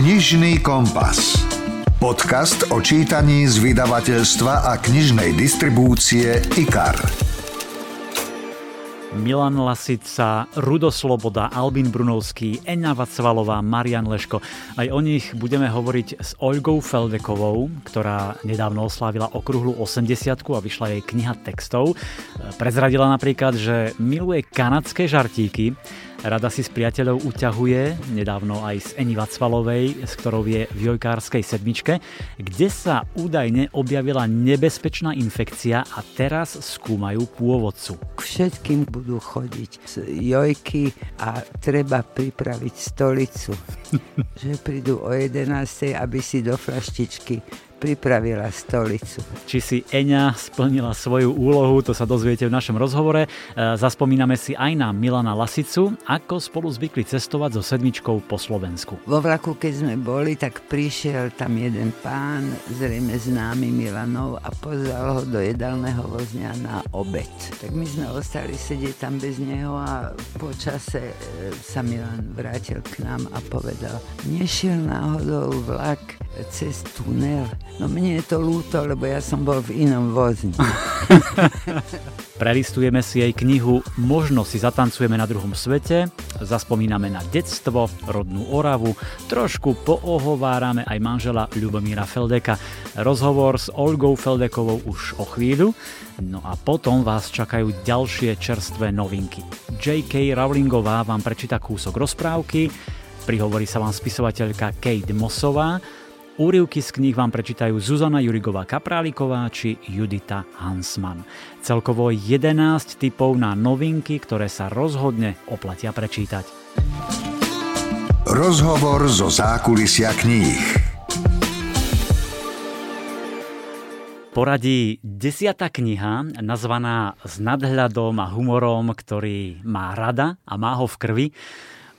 Knižný kompas. Podcast o čítaní z vydavateľstva a knižnej distribúcie IKAR. Milan Lasica, Rudo Sloboda, Albin Brunovský, Eňa Vacvalová, Marian Leško. Aj o nich budeme hovoriť s Olgou Feldekovou, ktorá nedávno oslávila okrúhlu 80 a vyšla jej kniha textov. Prezradila napríklad, že miluje kanadské žartíky, Rada si s priateľov uťahuje, nedávno aj s Eni Vacvalovej, s ktorou je v jojkárskej sedmičke, kde sa údajne objavila nebezpečná infekcia a teraz skúmajú pôvodcu. K všetkým budú chodiť z jojky a treba pripraviť stolicu, že prídu o 11. aby si do flaštičky pripravila stolicu. Či si Eňa splnila svoju úlohu, to sa dozviete v našom rozhovore. E, zaspomíname si aj na Milana Lasicu, ako spolu zvykli cestovať so sedmičkou po Slovensku. Vo vlaku, keď sme boli, tak prišiel tam jeden pán, zrejme známy Milanov a pozval ho do jedálneho vozňa na obed. Tak my sme ostali sedieť tam bez neho a po čase e, sa Milan vrátil k nám a povedal, nešiel náhodou vlak cez tunel. No mne je to ľúto, lebo ja som bol v inom vozni. Prelistujeme si jej knihu Možno si zatancujeme na druhom svete, zaspomíname na detstvo, rodnú Oravu, trošku poohovárame aj manžela Ľubomíra Feldeka. Rozhovor s Olgou Feldekovou už o chvíľu, no a potom vás čakajú ďalšie čerstvé novinky. J.K. Rowlingová vám prečíta kúsok rozprávky, prihovorí sa vám spisovateľka Kate Mossová, Úrivky z kníh vám prečítajú Zuzana Jurigová Kapráliková či Judita Hansman. Celkovo 11 typov na novinky, ktoré sa rozhodne oplatia prečítať. Rozhovor zo zákulisia kníh. Poradí desiata kniha, nazvaná S nadhľadom a humorom, ktorý má rada a má ho v krvi.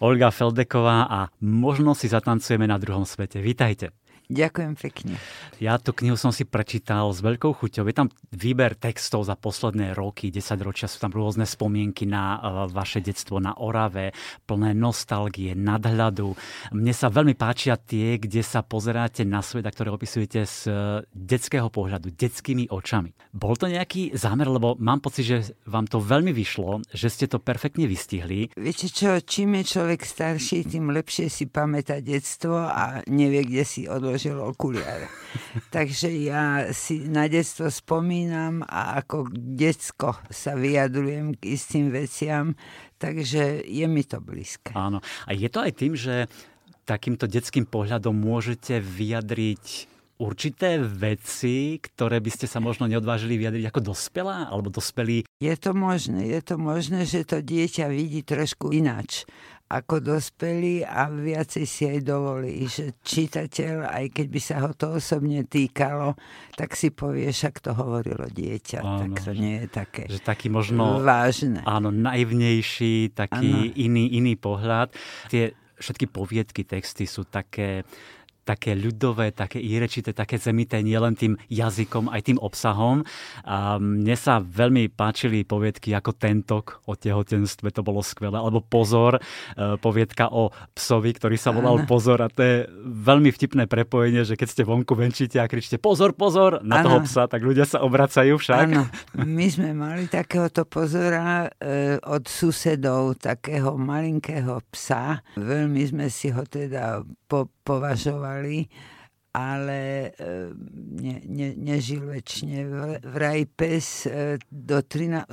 Olga Feldeková a možno si zatancujeme na druhom svete. Vítajte. Ďakujem pekne. Ja tú knihu som si prečítal s veľkou chuťou. Je tam výber textov za posledné roky, 10 ročia, sú tam rôzne spomienky na uh, vaše detstvo na Orave, plné nostalgie, nadhľadu. Mne sa veľmi páčia tie, kde sa pozeráte na svet a ktoré opisujete z uh, detského pohľadu, detskými očami. Bol to nejaký zámer, lebo mám pocit, že vám to veľmi vyšlo, že ste to perfektne vystihli. Viete čo, čím je človek starší, tým lepšie si pamätá detstvo a nevie, kde si odloží zložil okuliare. Takže ja si na detstvo spomínam a ako detsko sa vyjadrujem k istým veciam, takže je mi to blízke. Áno. A je to aj tým, že takýmto detským pohľadom môžete vyjadriť určité veci, ktoré by ste sa možno neodvážili vyjadriť ako dospelá alebo dospelí? Je to možné, je to možné, že to dieťa vidí trošku ináč ako dospelí a viacej si aj dovolí, že čitateľ, aj keď by sa ho to osobne týkalo, tak si povie, však to hovorilo dieťa, áno, tak to nie je také že taký možno, vážne. Áno, naivnejší, taký áno. iný, iný pohľad. Tie všetky poviedky, texty sú také také ľudové, také írečité, také zemité nielen tým jazykom, aj tým obsahom. A mne sa veľmi páčili poviedky ako Tentok o tehotenstve, to bolo skvelé, alebo Pozor, e, poviedka o psovi, ktorý sa volal Pozor a to je veľmi vtipné prepojenie, že keď ste vonku venčíte a kričte Pozor, pozor na toho psa, tak ľudia sa obracajú však. Áno, my sme mali takéhoto pozora e, od susedov, takého malinkého psa. Veľmi sme si ho teda po, považovali, ale e, ne, ne, nežil väčšine. Vraj pes e, do 13.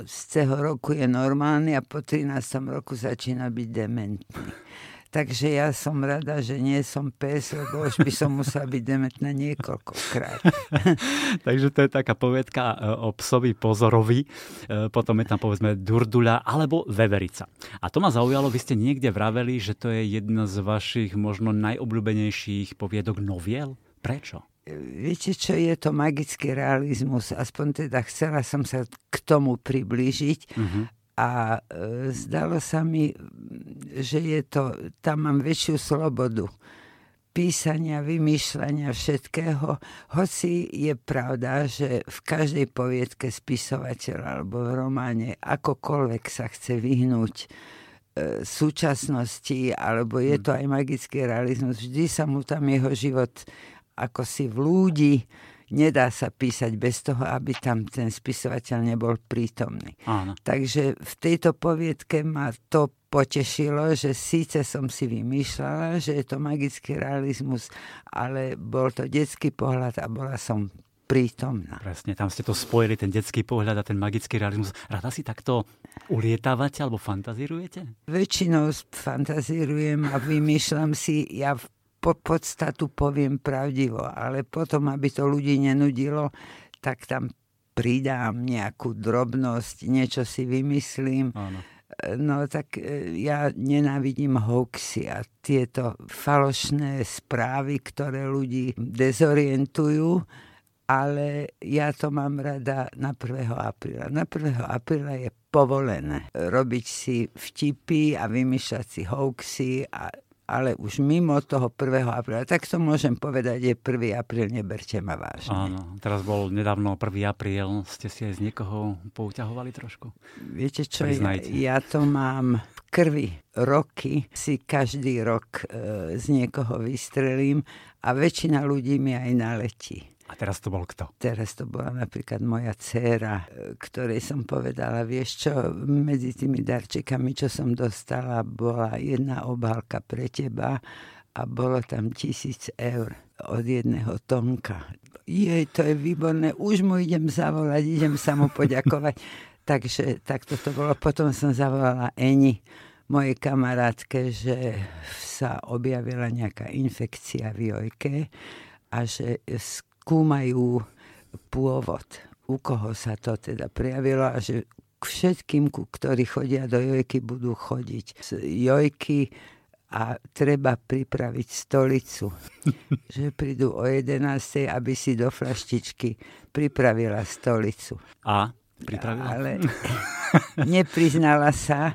roku je normálny a po 13. roku začína byť dementný. Takže ja som rada, že nie som pes, lebo už by som musela byť demetná niekoľkokrát. Takže to je taká povedka e, o psovi pozorovi. E, potom je tam povedzme Durduľa alebo Veverica. A to ma zaujalo, vy ste niekde vraveli, že to je jedna z vašich možno najobľúbenejších poviedok noviel. Prečo? Viete, čo je to magický realizmus? Aspoň teda chcela som sa k tomu priblížiť. Uh-huh a e, zdalo sa mi, že je to, tam mám väčšiu slobodu písania, vymýšľania všetkého, hoci je pravda, že v každej poviedke spisovateľa alebo v románe akokoľvek sa chce vyhnúť súčasnosti, alebo je to aj magický realizmus. Vždy sa mu tam jeho život ako si vlúdi nedá sa písať bez toho, aby tam ten spisovateľ nebol prítomný. Áno. Takže v tejto poviedke ma to potešilo, že síce som si vymýšľala, že je to magický realizmus, ale bol to detský pohľad a bola som prítomná. Presne, tam ste to spojili, ten detský pohľad a ten magický realizmus. Rada si takto ulietávate alebo fantazírujete? Väčšinou fantazírujem a vymýšľam si, ja v po, podstatu poviem pravdivo, ale potom, aby to ľudí nenudilo, tak tam pridám nejakú drobnosť, niečo si vymyslím. Áno. No tak e, ja nenávidím hoaxy a tieto falošné správy, ktoré ľudí dezorientujú, ale ja to mám rada na 1. apríla. Na 1. apríla je povolené robiť si vtipy a vymýšľať si hoaxy a ale už mimo toho 1. apríla. Tak to môžem povedať, je 1. apríl, neberte ma vážne. Áno, teraz bol nedávno 1. apríl, ste si aj z niekoho pouťahovali trošku? Viete čo, ja, ja to mám v krvi. Roky si každý rok e, z niekoho vystrelím a väčšina ľudí mi aj naletí. A teraz to bol kto? Teraz to bola napríklad moja dcéra, e, ktorej som povedala, vieš čo, medzi tými darčekami, čo som dostala, bola jedna obálka pre teba a bolo tam tisíc eur od jedného Tomka. Jej, to je výborné, už mu idem zavolať, idem sa mu poďakovať. Takže takto to bolo. Potom som zavolala Eni, mojej kamarátke, že sa objavila nejaká infekcia v jojke a že skúmajú pôvod, u koho sa to teda prejavilo a že k všetkým, ktorí chodia do jojky, budú chodiť z jojky a treba pripraviť stolicu. že prídu o 11. aby si do flaštičky pripravila stolicu. A? Pripravila? Ale nepriznala sa.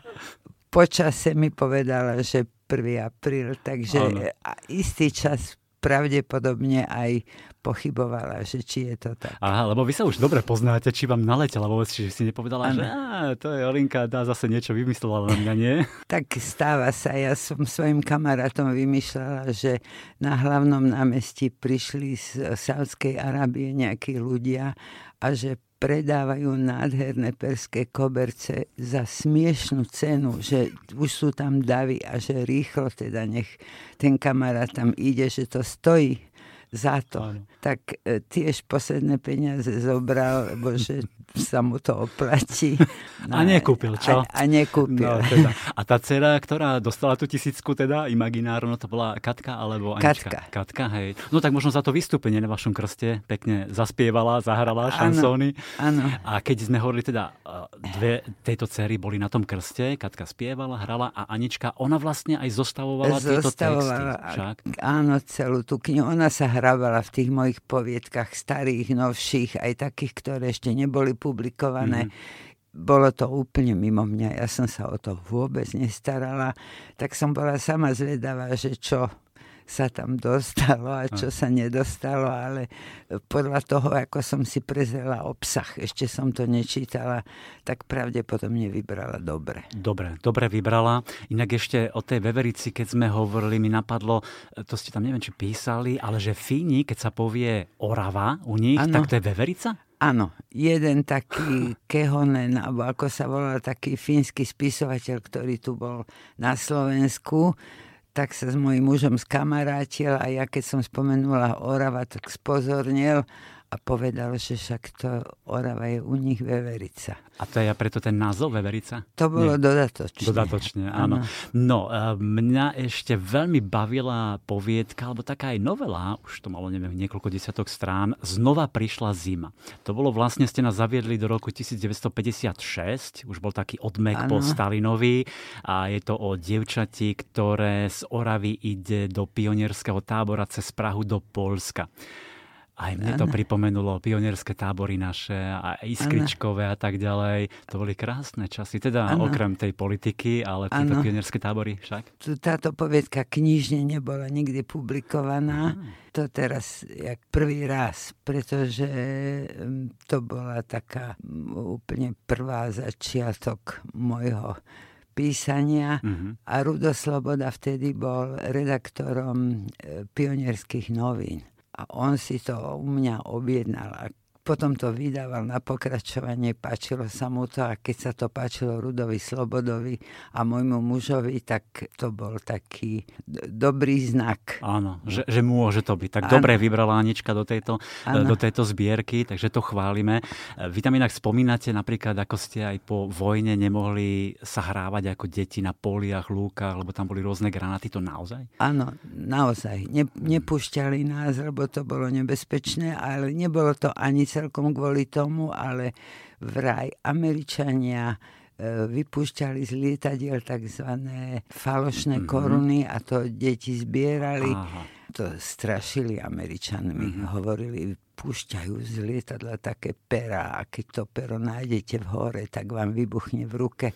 Počase mi povedala, že 1. apríl, takže ano. istý čas pravdepodobne aj pochybovala, že či je to tak. Aha, lebo vy sa už dobre poznáte, či vám naletela vôbec, či si nepovedala, ano. že á, to je Olinka, dá zase niečo vymyslela na mňa, nie? Tak stáva sa. Ja som svojim kamarátom vymýšľala, že na hlavnom námestí prišli z Sávskej Arábie nejakí ľudia a že predávajú nádherné perské koberce za smiešnú cenu, že už sú tam davy a že rýchlo teda nech ten kamarát tam ide, že to stojí za to. Áno. Tak e, tiež posledné peniaze zobral, lebo že sa mu to oplatí. No, a nekúpil, čo? A, a nekúpil. No, teda. A tá dcera, ktorá dostala tú tisícku teda, imaginárno, to bola Katka alebo Anička? Katka. Katka, hej. No tak možno za to vystúpenie na vašom krste pekne zaspievala, zahrala šansóny. Áno. A keď sme hovorili teda, e, dve tejto cery boli na tom krste, Katka spievala, hrala a Anička, ona vlastne aj zostavovala, zostavovala tieto texty. Však? Áno, celú tú knihu. Ona sa hrávala v tých mojich poviedkach starých, novších, aj takých, ktoré ešte neboli publikované. Mm bolo to úplne mimo mňa, ja som sa o to vôbec nestarala, tak som bola sama zvedavá, že čo sa tam dostalo a čo sa nedostalo, ale podľa toho, ako som si prezrela obsah, ešte som to nečítala, tak pravdepodobne vybrala dobre. Dobre, dobre vybrala. Inak ešte o tej veverici, keď sme hovorili, mi napadlo, to ste tam neviem, či písali, ale že Fíni, keď sa povie Orava u nich, ano. tak to je veverica? Áno, jeden taký Kehonen, alebo ako sa volal, taký fínsky spisovateľ, ktorý tu bol na Slovensku, tak sa s mojím mužom skamarátil a ja keď som spomenula Orava, tak spozornil a povedal, že však to Orava je u nich veverica. A to je preto ten názov veverica? To bolo Nie. dodatočne. Dodatočne, áno. áno. No, e, mňa ešte veľmi bavila poviedka, alebo taká aj novela, už to malo, neviem, niekoľko desiatok strán, Znova prišla zima. To bolo vlastne, ste nás zaviedli do roku 1956, už bol taký odmek ano. po Stalinovi a je to o dievčati, ktoré z Oravy ide do pionierského tábora cez Prahu do Polska. Aj mne to pripomenulo pionierské tábory naše a iskričkové a tak ďalej. To boli krásne časy, teda ano. okrem tej politiky, ale tieto pionierské tábory však. Táto povedka knižne nebola nikdy publikovaná. Aha. To teraz jak prvý raz, pretože to bola taká úplne prvá začiatok môjho písania mm-hmm. a Rudo Sloboda vtedy bol redaktorom e, pionierských novín. A on si to u mňa objednal. A potom to vydával na pokračovanie, páčilo sa mu to a keď sa to páčilo Rudovi Slobodovi a môjmu mužovi, tak to bol taký dobrý znak. Áno, že, že môže to byť. Tak Áno. dobre vybrala Anička do tejto, do tejto zbierky, takže to chválime. Vy tam inak spomínate napríklad, ako ste aj po vojne nemohli sa hrávať ako deti na poliach, lúkach, lebo tam boli rôzne granáty, to naozaj? Áno, naozaj. Ne, nepúšťali nás, lebo to bolo nebezpečné, ale nebolo to ani celkom kvôli tomu, ale vraj Američania e, vypúšťali z lietadiel tzv. falošné mm-hmm. koruny a to deti zbierali. Aha. To strašili Američanmi. Mm-hmm. Hovorili, púšťajú z lietadla také pera a keď to pero nájdete v hore, tak vám vybuchne v ruke.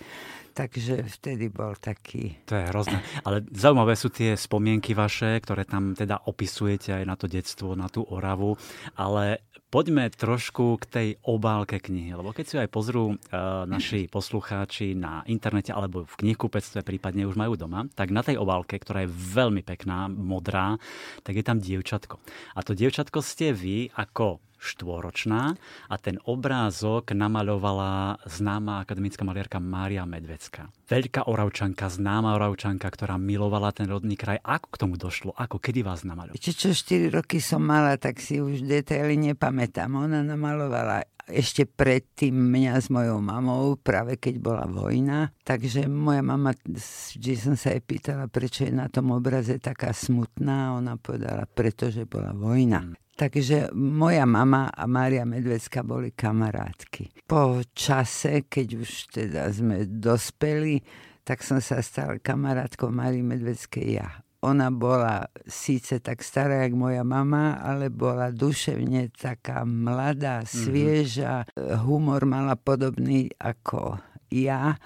Takže vtedy bol taký... To je hrozné. Ale zaujímavé sú tie spomienky vaše, ktoré tam teda opisujete aj na to detstvo, na tú Oravu. Ale poďme trošku k tej obálke knihy, lebo keď si aj pozrú uh, naši poslucháči na internete alebo v knihkupectve, prípadne už majú doma, tak na tej obálke, ktorá je veľmi pekná, modrá, tak je tam dievčatko. A to dievčatko ste vy ako štvoročná a ten obrázok namaľovala známa akademická maliarka Mária Medvecká. Veľká oravčanka, známa oravčanka, ktorá milovala ten rodný kraj. Ako k tomu došlo? Ako? Kedy vás namaľovala? Čiže čo 4 roky som mala, tak si už detaily nepamätám. Ona namalovala ešte predtým mňa s mojou mamou, práve keď bola vojna. Takže moja mama, vždy som sa jej pýtala, prečo je na tom obraze taká smutná. Ona povedala, pretože bola vojna. Takže moja mama a Mária Medvecka boli kamarátky. Po čase, keď už teda sme dospeli, tak som sa stal kamarátkou Márii Medveckej ja. Ona bola síce tak stará, jak moja mama, ale bola duševne taká mladá, mhm. svieža. Mm-hmm. Humor mala podobný ako ja.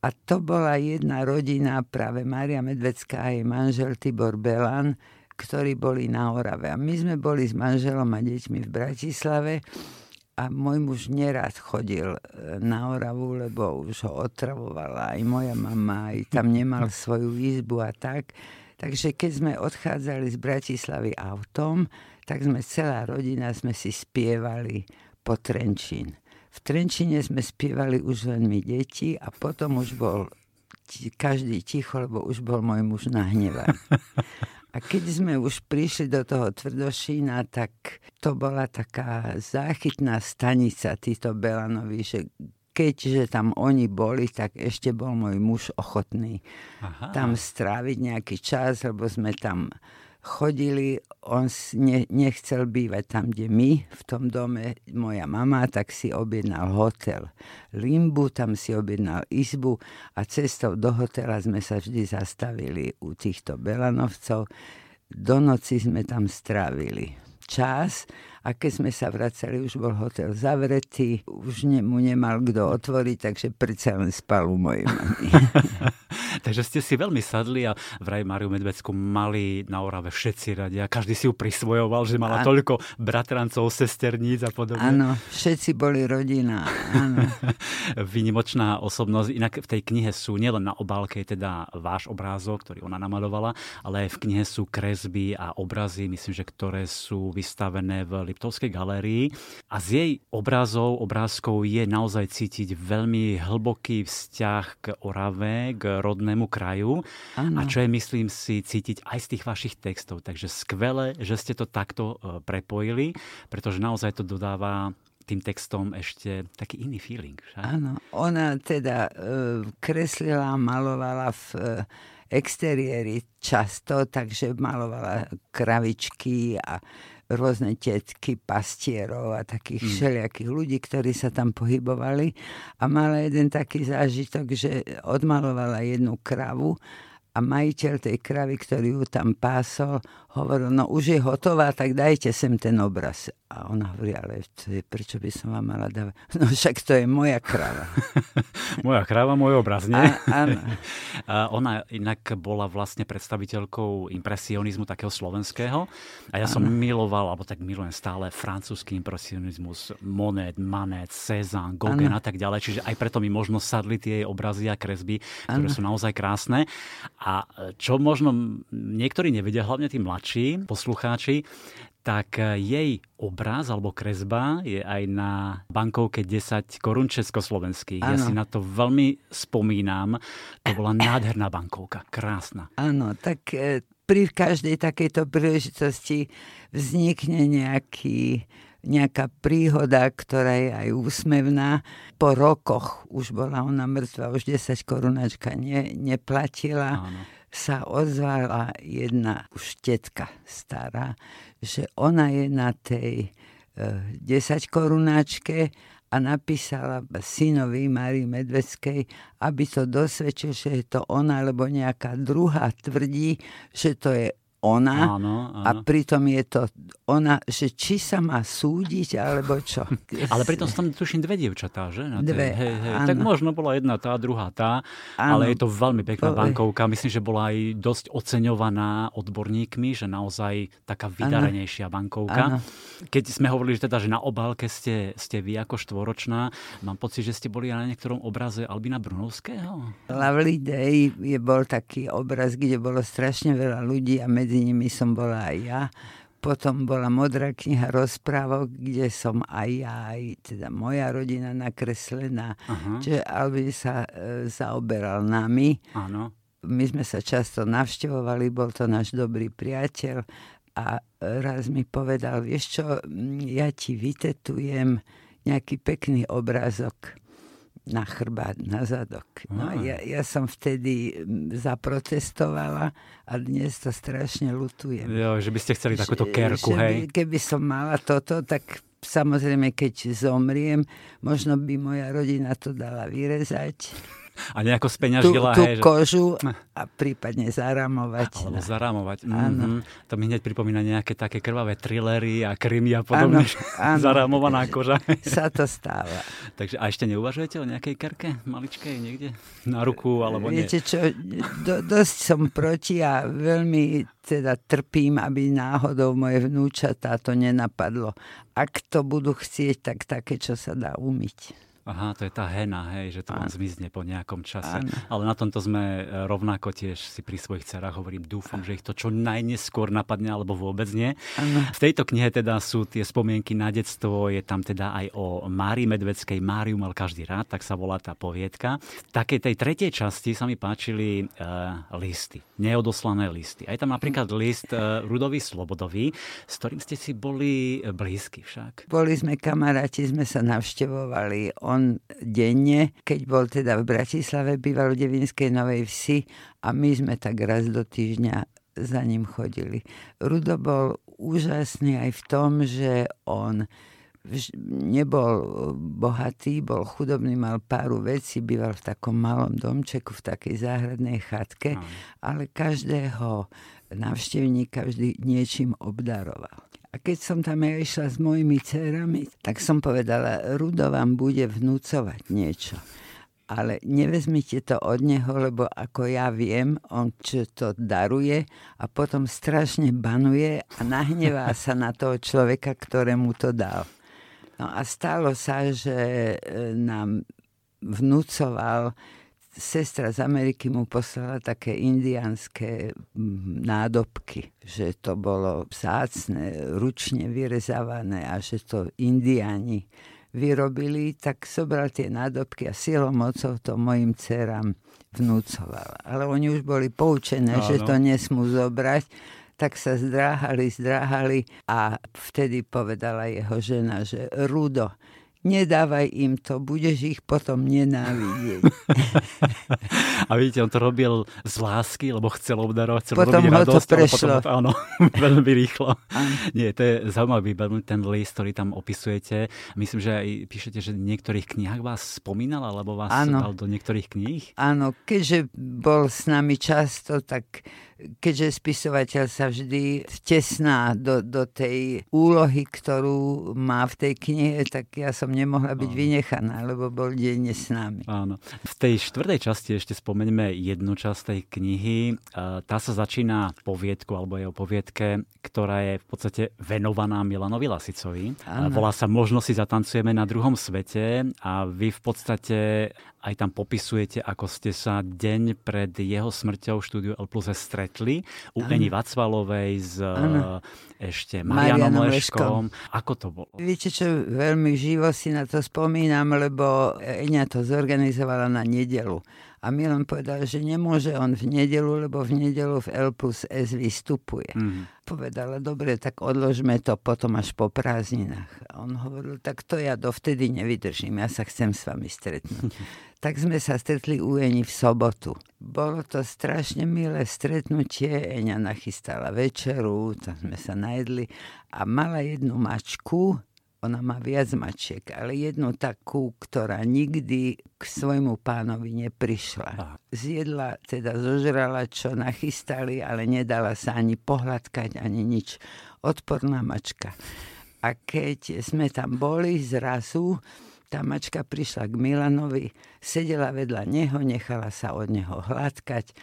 A to bola jedna rodina, práve Mária Medvecká a jej manžel Tibor Belan, ktorí boli na Orave. A my sme boli s manželom a deťmi v Bratislave a môj muž nerad chodil e, na Oravu, lebo už ho otravovala aj moja mama, aj tam nemal svoju izbu a tak. Takže keď sme odchádzali z Bratislavy autom, tak sme celá rodina sme si spievali po Trenčín. V Trenčine sme spievali už len my deti a potom už bol každý ticho, lebo už bol môj muž nahnevaný. A keď sme už prišli do toho Tvrdošína, tak to bola taká záchytná stanica títo Belanovi, že keďže tam oni boli, tak ešte bol môj muž ochotný Aha. tam stráviť nejaký čas, lebo sme tam chodili, on ne, nechcel bývať tam, kde my, v tom dome, moja mama, tak si objednal hotel Limbu, tam si objednal izbu a cestou do hotela sme sa vždy zastavili u týchto Belanovcov. Do noci sme tam strávili čas a keď sme sa vracali, už bol hotel zavretý, už mu nemal kto otvoriť, takže predsa len spal u mojej mamy. Takže ste si veľmi sadli a vraj Mariu Medvecku mali na Orave všetci radi a každý si ju prisvojoval, že mala a... toľko bratrancov, sesterníc a podobne. Áno, všetci boli rodina. Áno. Vynimočná osobnosť. Inak v tej knihe sú nielen na obálke teda váš obrázok, ktorý ona namalovala, ale v knihe sú kresby a obrazy, myslím, že ktoré sú vystavené v Liptovskej galérii. A z jej obrazov, obrázkov je naozaj cítiť veľmi hlboký vzťah k Orave, k rodnému kraju. Ano. A čo je, myslím si, cítiť aj z tých vašich textov. Takže skvelé, že ste to takto e, prepojili, pretože naozaj to dodáva tým textom ešte taký iný feeling. Áno, ona teda e, kreslila, malovala v e, exteriéri často, takže malovala kravičky a rôzne tetky, pastierov a takých mm. všelijakých ľudí, ktorí sa tam pohybovali. A mala jeden taký zážitok, že odmalovala jednu kravu a majiteľ tej kravy, ktorý ju tam pásol, hovoril, no už je hotová, tak dajte sem ten obraz. A ona hovorí, ale prečo by som vám mala dávať? No však to je moja krava. moja krava, môj obraz, nie? A, áno. A ona inak bola vlastne predstaviteľkou impresionizmu takého slovenského. A ja som ano. miloval, alebo tak milujem stále francúzsky impresionizmus, Monet, Manet, Cézanne, Gauguin a tak ďalej. Čiže aj preto mi možno sadli tie obrazy a kresby, ktoré ano. sú naozaj krásne. A čo možno niektorí nevedia, hlavne tí mladší poslucháči, tak jej obraz alebo kresba je aj na bankovke 10 korun československých. Ano. Ja si na to veľmi spomínam. To bola nádherná bankovka, krásna. Áno, tak e, pri každej takejto príležitosti vznikne nejaký nejaká príhoda, ktorá je aj úsmevná. Po rokoch už bola ona mŕtva, už 10 korunačka ne, neplatila. Áno. Sa ozvala jedna už tetka stará, že ona je na tej e, 10 korunáčke a napísala synovi Márii Medvedskej, aby to dosvedčil, že je to ona, lebo nejaká druhá tvrdí, že to je ona áno, áno. a pritom je to ona, že či sa má súdiť, alebo čo. ale pritom sú tam tuším dve dievčatá, že? Na dve, hej, hej. Tak možno bola jedna tá, druhá tá, áno. ale je to veľmi pekná Pove... bankovka. Myslím, že bola aj dosť oceňovaná odborníkmi, že naozaj taká vydarenejšia bankovka. Áno. Keď sme hovorili, že teda, že na obálke ste, ste vy ako štvoročná, mám pocit, že ste boli aj na niektorom obraze Albina Brunovského. Lovely Day je bol taký obraz, kde bolo strašne veľa ľudí a medzi medzi nimi som bola aj ja. Potom bola modrá kniha rozprávok, kde som aj ja, aj teda moja rodina nakreslená. Aha. Čiže Albin sa e, zaoberal nami. Áno. My sme sa často navštevovali, bol to náš dobrý priateľ a raz mi povedal, vieš čo, ja ti vytetujem nejaký pekný obrázok na chrbát, na zadok. No, ja, ja som vtedy zaprotestovala a dnes to strašne lutujem. Jo, že by ste chceli takúto kerku, že, hej? By, keby som mala toto, tak samozrejme, keď zomriem, možno by moja rodina to dala vyrezať a nejako speňažila. Tú, tú hej, kožu a prípadne zaramovať. Alebo zaramovať. Mm-hmm. To mi hneď pripomína nejaké také krvavé trillery a krymy a podobne. Áno. Zaramovaná koža. Sa to stáva. Takže a ešte neuvažujete o nejakej kerke maličkej niekde na ruku alebo nie? Viete čo, do, dosť som proti a veľmi teda trpím, aby náhodou moje vnúčatá to nenapadlo. Ak to budú chcieť, tak také, čo sa dá umyť. Aha, to je tá hena, hej, že to vám zmizne po nejakom čase. Áno. Ale na tomto sme e, rovnako tiež si pri svojich cerách hovorím, dúfam, že ich to čo najneskôr napadne, alebo vôbec nie. Áno. V tejto knihe teda sú tie spomienky na detstvo, je tam teda aj o Mári Medvedskej, Máriu mal každý rád, tak sa volá tá poviedka. V takej tej tretej časti sa mi páčili uh, listy, neodoslané listy. Aj tam napríklad list uh, Rudovi Slobodovi, s ktorým ste si boli blízky však. Boli sme kamaráti, sme sa navštevovali. On on denne, keď bol teda v Bratislave, býval v Devinskej Novej Vsi a my sme tak raz do týždňa za ním chodili. Rudo bol úžasný aj v tom, že on nebol bohatý, bol chudobný, mal páru vecí, býval v takom malom domčeku, v takej záhradnej chatke, ale každého návštevníka vždy niečím obdaroval. A keď som tam ja išla s mojimi dcerami, tak som povedala, Rudo vám bude vnúcovať niečo. Ale nevezmite to od neho, lebo ako ja viem, on čo to daruje a potom strašne banuje a nahnevá sa na toho človeka, ktorému to dal. No a stalo sa, že e, nám vnúcoval sestra z Ameriky mu poslala také indianské mm, nádobky, že to bolo vzácne, ručne vyrezávané a že to indiani vyrobili, tak zobral tie nádobky a silou mocou to mojim dcerám vnúcoval. Ale oni už boli poučené, no, že to nesmú zobrať, tak sa zdráhali, zdráhali a vtedy povedala jeho žena, že Rudo, nedávaj im to, budeš ich potom nenávidieť. A vidíte, on to robil z lásky, lebo chcel obdarovať, chcel potom robiť ho radosť, to prešlo. Potom, áno, veľmi rýchlo. Nie, to je zaujímavý veľmi ten list, ktorý tam opisujete. Myslím, že aj píšete, že v niektorých knihách vás spomínal, alebo vás Áno. dal do niektorých kníh. Áno, keďže bol s nami často, tak keďže spisovateľ sa vždy vtesná do, do tej úlohy, ktorú má v tej knihe, tak ja som nemohla byť vynechaná, lebo bol denne s nami. Áno. V tej štvrtej časti ešte spomeňme jednu časť tej knihy. Tá sa začína poviedku, alebo je o poviedke, ktorá je v podstate venovaná Milanovi Lasicovi. Áno. Volá sa Možno si zatancujeme na druhom svete a vy v podstate aj tam popisujete, ako ste sa deň pred jeho smrťou v štúdiu L plus stretli u Eni Vacvalovej s Áno. e, ešte Marianom Marianom Leškom. Ako to bolo? Viete čo, veľmi živo si na to spomínam, lebo Eňa to zorganizovala na nedelu. A Milan povedal, že nemôže on v nedelu, lebo v nedelu v L plus S vystupuje. Mhm. Povedala, dobre, tak odložme to potom až po prázdninách. A on hovoril, tak to ja dovtedy nevydržím, ja sa chcem s vami stretnúť. tak sme sa stretli u Eni v sobotu. Bolo to strašne milé stretnutie, Eňa nachystala večeru, tam sme sa najedli a mala jednu mačku, ona má viac mačiek, ale jednu takú, ktorá nikdy k svojmu pánovi neprišla. Zjedla, teda zožrala, čo nachystali, ale nedala sa ani pohľadkať, ani nič. Odporná mačka. A keď sme tam boli zrazu, tá mačka prišla k Milanovi, sedela vedľa neho, nechala sa od neho hladkať.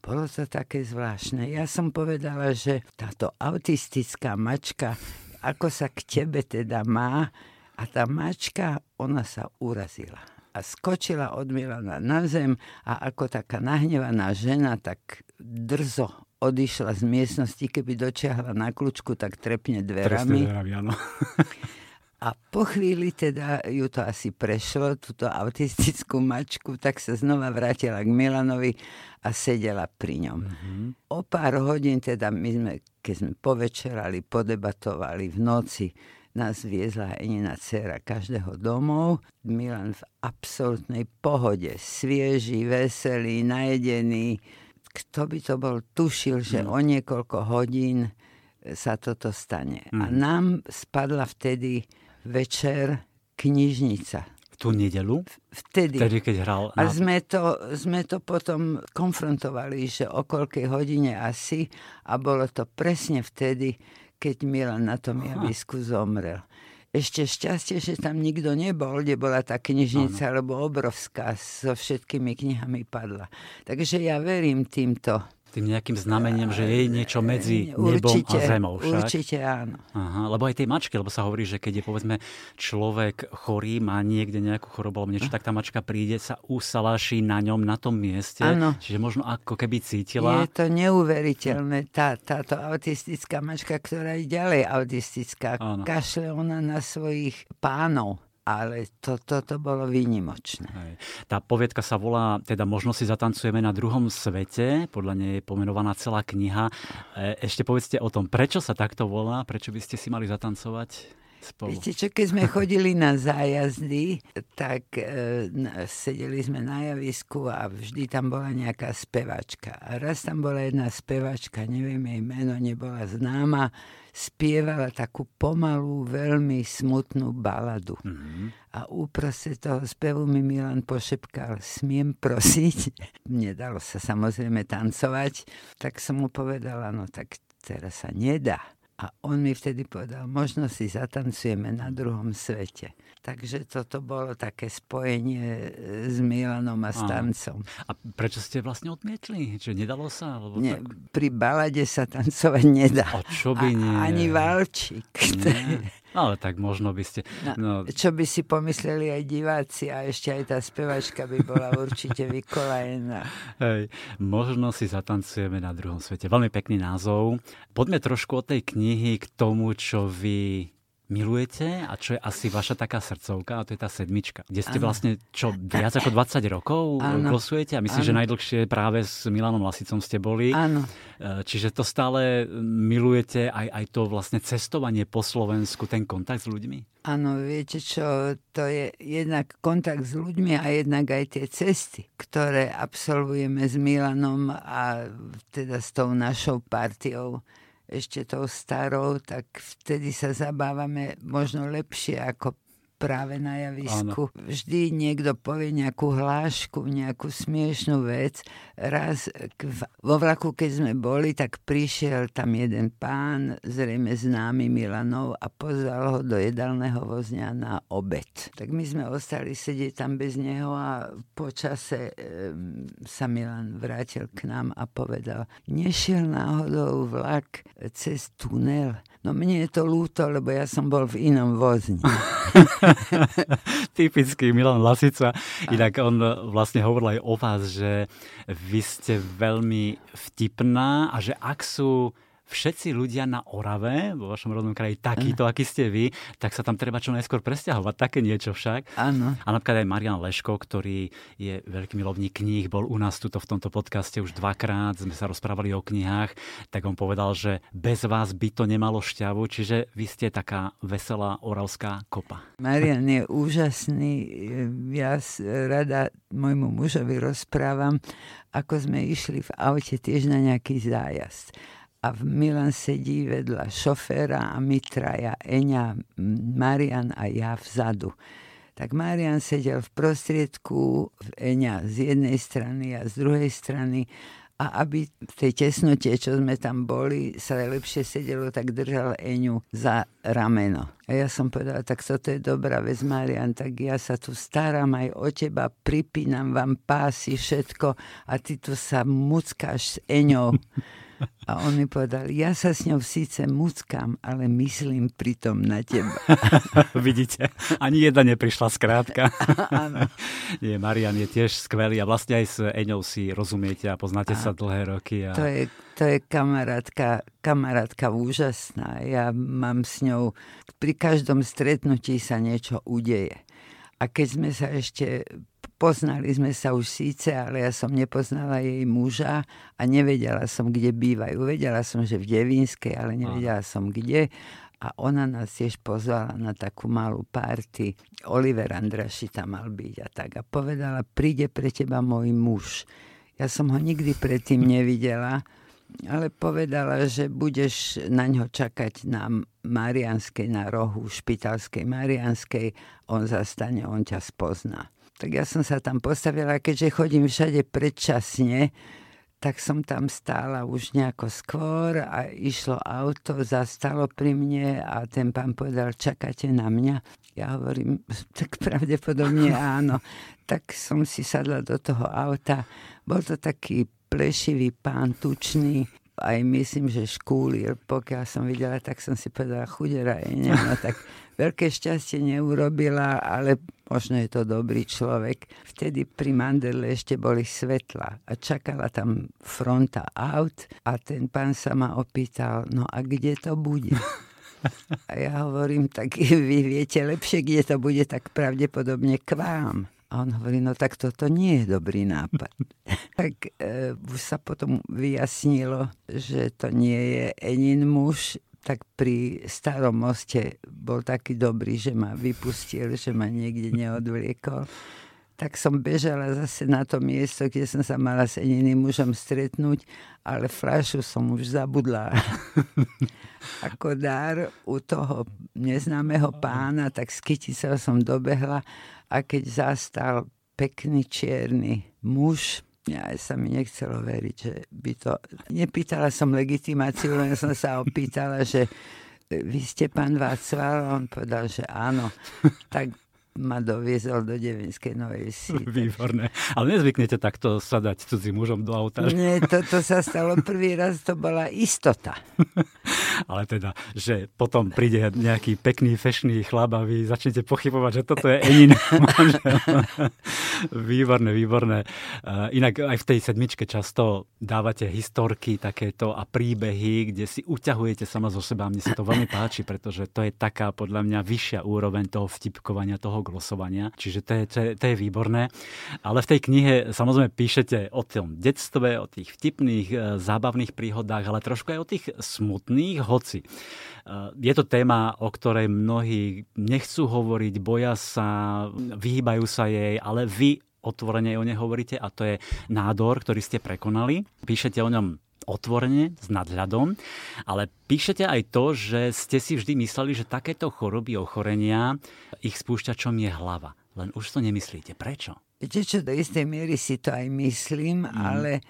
Bolo to také zvláštne. Ja som povedala, že táto autistická mačka, ako sa k tebe teda má, a tá mačka, ona sa urazila. A skočila od Milana na zem a ako taká nahnevaná žena, tak drzo odišla z miestnosti, keby dočiahla na kľúčku, tak trepne dverami. Trestné dverami, áno. A po chvíli teda ju to asi prešlo, túto autistickú mačku, tak sa znova vrátila k Milanovi a sedela pri ňom. Mm-hmm. O pár hodín teda my sme, keď sme povečerali, podebatovali v noci, nás viezla Enina dcera každého domov. Milan v absolútnej pohode, svieži, veselý, najedený. Kto by to bol, tušil, že o niekoľko hodín sa toto stane. A nám spadla vtedy večer knižnica. V tú nedelu, Vtedy. vtedy keď hral A na... sme to, sme to potom konfrontovali, že o koľkej hodine asi a bolo to presne vtedy, keď Milan na tom javisku zomrel. Ešte šťastie, že tam nikto nebol, kde bola tá knižnica, lebo obrovská, so všetkými knihami padla. Takže ja verím týmto. Tým nejakým znamením, že je niečo medzi nebom určite, a zemou však. Určite áno. Aha, lebo aj tej mačky, lebo sa hovorí, že keď je povedzme človek chorý, má niekde nejakú chorobu alebo niečo, tak tá mačka príde, sa usalaší na ňom, na tom mieste. Áno. Čiže možno ako keby cítila. Je to neuveriteľné, tá, táto autistická mačka, ktorá je ďalej autistická. Áno. Kašle ona na svojich pánov. Ale to, toto bolo výnimočné. Hej. Tá poviedka sa volá, teda možno si zatancujeme na druhom svete, podľa nej je pomenovaná celá kniha. E, Ešte povedzte o tom, prečo sa takto volá, prečo by ste si mali zatancovať spolu. Viete čo, keď sme chodili na zájazdy, tak e, sedeli sme na javisku a vždy tam bola nejaká spevačka. A raz tam bola jedna spevačka, neviem jej meno, nebola známa, spievala takú pomalú, veľmi smutnú baladu. Mhm. A uprostred toho spevu mi Milan pošepkal, smiem prosiť. Nedalo sa samozrejme tancovať, tak som mu povedala, no tak teraz sa nedá. A on mi vtedy povedal, možno si zatancujeme na druhom svete. Takže toto bolo také spojenie e, s Milanom a s tancom. A prečo ste vlastne odmietli? Čiže nedalo sa? Alebo Nie, tak... pri balade sa tancovať nedá. A čo by nie? A, ani valčík. Nie. Ale tak možno by ste... No, Čo by si pomysleli aj diváci a ešte aj tá spevačka by bola určite vykolajená. Hej, možno si zatancujeme na druhom svete. Veľmi pekný názov. Poďme trošku od tej knihy k tomu, čo vy milujete a čo je asi vaša taká srdcovka a to je tá sedmička, kde ste ano. vlastne čo, viac ako 20 rokov ano. klosujete a myslím, ano. že najdlhšie práve s Milanom Lasicom ste boli. Áno. E, čiže to stále milujete aj, aj to vlastne cestovanie po Slovensku, ten kontakt s ľuďmi? Áno, viete čo, to je jednak kontakt s ľuďmi a jednak aj tie cesty, ktoré absolvujeme s Milanom a teda s tou našou partiou ešte tou starou, tak vtedy sa zabávame možno lepšie ako práve na javisku. Áno. Vždy niekto povie nejakú hlášku, nejakú smiešnú vec. Raz vo vlaku, keď sme boli, tak prišiel tam jeden pán, zrejme známy Milanov a pozval ho do jedálneho vozňa na obed. Tak my sme ostali sedieť tam bez neho a počase e, sa Milan vrátil k nám a povedal, nešiel náhodou vlak cez tunel No mne je to lúto, lebo ja som bol v inom vozni. Typický Milan Lasica. Inak on vlastne hovoril aj o vás, že vy ste veľmi vtipná a že ak sú všetci ľudia na Orave, vo vašom rodnom kraji, takýto, aký ste vy, tak sa tam treba čo najskôr presťahovať. Také niečo však. Áno. A napríklad aj Marian Leško, ktorý je veľký milovník kníh, bol u nás tuto v tomto podcaste už dvakrát, sme sa rozprávali o knihách, tak on povedal, že bez vás by to nemalo šťavu, čiže vy ste taká veselá oravská kopa. Marian je úžasný. Ja rada môjmu mužovi rozprávam, ako sme išli v aute tiež na nejaký zájazd a Milan sedí vedľa šoféra a my Eňa, Marian a ja vzadu. Tak Marian sedel v prostriedku, Eňa z jednej strany a z druhej strany a aby v tej tesnote, čo sme tam boli, sa lepšie sedelo, tak držal Eňu za rameno. A ja som povedala, tak toto je dobrá vec, Marian, tak ja sa tu starám aj o teba, pripínam vám pásy, všetko a ty tu sa muckáš s Eňou. A on mi povedal, ja sa s ňou síce muckám, ale myslím pritom na teba. Vidíte, ani jedna neprišla skrátka. Nie, Marian je tiež skvelý a vlastne aj s Eňou si rozumiete a poznáte a sa dlhé roky. A... To je, to je kamarátka, kamarátka úžasná. Ja mám s ňou, pri každom stretnutí sa niečo udeje. A keď sme sa ešte Poznali sme sa už síce, ale ja som nepoznala jej muža a nevedela som, kde bývajú. Vedela som, že v Devínskej, ale nevedela som kde. A ona nás tiež pozvala na takú malú party. Oliver Andraši tam mal byť a tak. A povedala, príde pre teba môj muž. Ja som ho nikdy predtým nevidela, ale povedala, že budeš na ňo čakať na Marianskej, na rohu špitalskej Marianskej. On zastane, on ťa spozná. Tak ja som sa tam postavila, keďže chodím všade predčasne, tak som tam stála už nejako skôr a išlo auto, zastalo pri mne a ten pán povedal, čakáte na mňa? Ja hovorím, tak pravdepodobne áno. Tak som si sadla do toho auta. Bol to taký plešivý pán, tučný, aj myslím, že škúlir. Pokiaľ som videla, tak som si povedala, chudera je, no tak veľké šťastie neurobila, ale možno je to dobrý človek. Vtedy pri Mandele ešte boli svetla a čakala tam fronta aut a ten pán sa ma opýtal, no a kde to bude? A ja hovorím, tak vy viete lepšie, kde to bude, tak pravdepodobne k vám. A on hovorí, no tak toto nie je dobrý nápad. tak e, už sa potom vyjasnilo, že to nie je Enin muž, tak pri starom moste bol taký dobrý, že ma vypustil, že ma niekde neodvliekol. Tak som bežala zase na to miesto, kde som sa mala s iným mužom stretnúť, ale fľašu som už zabudla. Ako dar u toho neznámeho pána, tak z kyticou som dobehla a keď zastal pekný čierny muž, ja sa mi nechcelo veriť, že by to... Nepýtala som legitimáciu, len som sa opýtala, že vy ste pán Václav? On povedal, že áno. Tak ma doviezol do Devinskej Novej Vsi. Výborné. Ale nezvyknete takto sadať cudzím mužom do auta? Nie, toto sa stalo prvý raz, to bola istota. Ale teda, že potom príde nejaký pekný, fešný chlap a vy začnete pochybovať, že toto je Enin Výborné, výborné. Inak aj v tej sedmičke často dávate historky takéto a príbehy, kde si uťahujete sama zo seba. Mne sa to veľmi páči, pretože to je taká podľa mňa vyššia úroveň toho vtipkovania, toho glosovania. Čiže to je, to je, to je výborné. Ale v tej knihe samozrejme píšete o tom detstve, o tých vtipných, e, zábavných príhodách, ale trošku aj o tých smutných, hoci. E, je to téma, o ktorej mnohí nechcú hovoriť, boja sa, vyhýbajú sa jej, ale vy otvorene o nej hovoríte a to je nádor, ktorý ste prekonali. Píšete o ňom otvorene, s nadhľadom, ale píšete aj to, že ste si vždy mysleli, že takéto choroby, ochorenia, ich spúšťačom je hlava. Len už to nemyslíte. Prečo? Viete čo, do istej miery si to aj myslím, mm. ale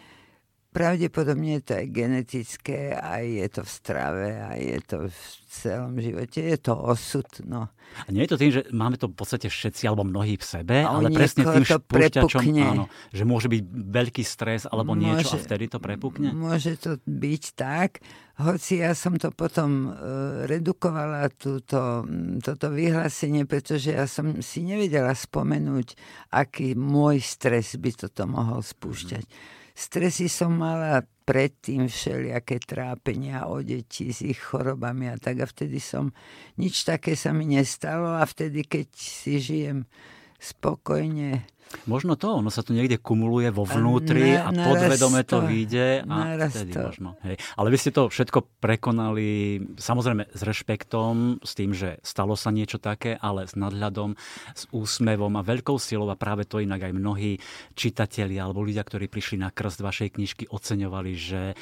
Pravdepodobne je to aj genetické, aj je to v strave, aj je to v celom živote. Je to osud. No. A nie je to tým, že máme to v podstate všetci alebo mnohí v sebe, a ale presne tým špúšťačom, áno, že môže byť veľký stres alebo môže, niečo a vtedy to prepukne? Môže to byť tak, hoci ja som to potom uh, redukovala, túto, toto vyhlásenie, pretože ja som si nevedela spomenúť, aký môj stres by toto mohol spúšťať. Mm Stresy som mala predtým všelijaké trápenia o deti s ich chorobami a tak. A vtedy som, nič také sa mi nestalo. A vtedy, keď si žijem spokojne Možno to, ono sa tu niekde kumuluje vo vnútri a, na, a podvedome to vyjde a vtedy to. možno. Hej. Ale vy ste to všetko prekonali samozrejme s rešpektom, s tým, že stalo sa niečo také, ale s nadhľadom, s úsmevom a veľkou silou a práve to inak aj mnohí čitatelia alebo ľudia, ktorí prišli na krst vašej knižky, oceňovali, že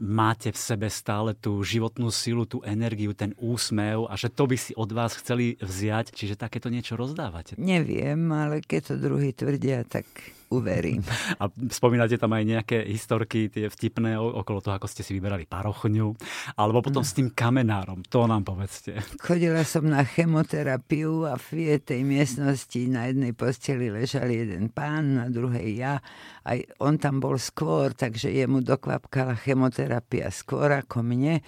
máte v sebe stále tú životnú silu, tú energiu, ten úsmev a že to by si od vás chceli vziať, čiže takéto niečo rozdávate. Neviem, ale keď to druhý tvrdia, tak uverím. A spomínate tam aj nejaké historky, tie vtipné okolo toho, ako ste si vyberali parochňu, alebo potom no. s tým kamenárom, to nám povedzte. Chodila som na chemoterapiu a v tej miestnosti na jednej posteli ležal jeden pán, na druhej ja. Aj on tam bol skôr, takže jemu dokvapkala chemoterapia skôr ako mne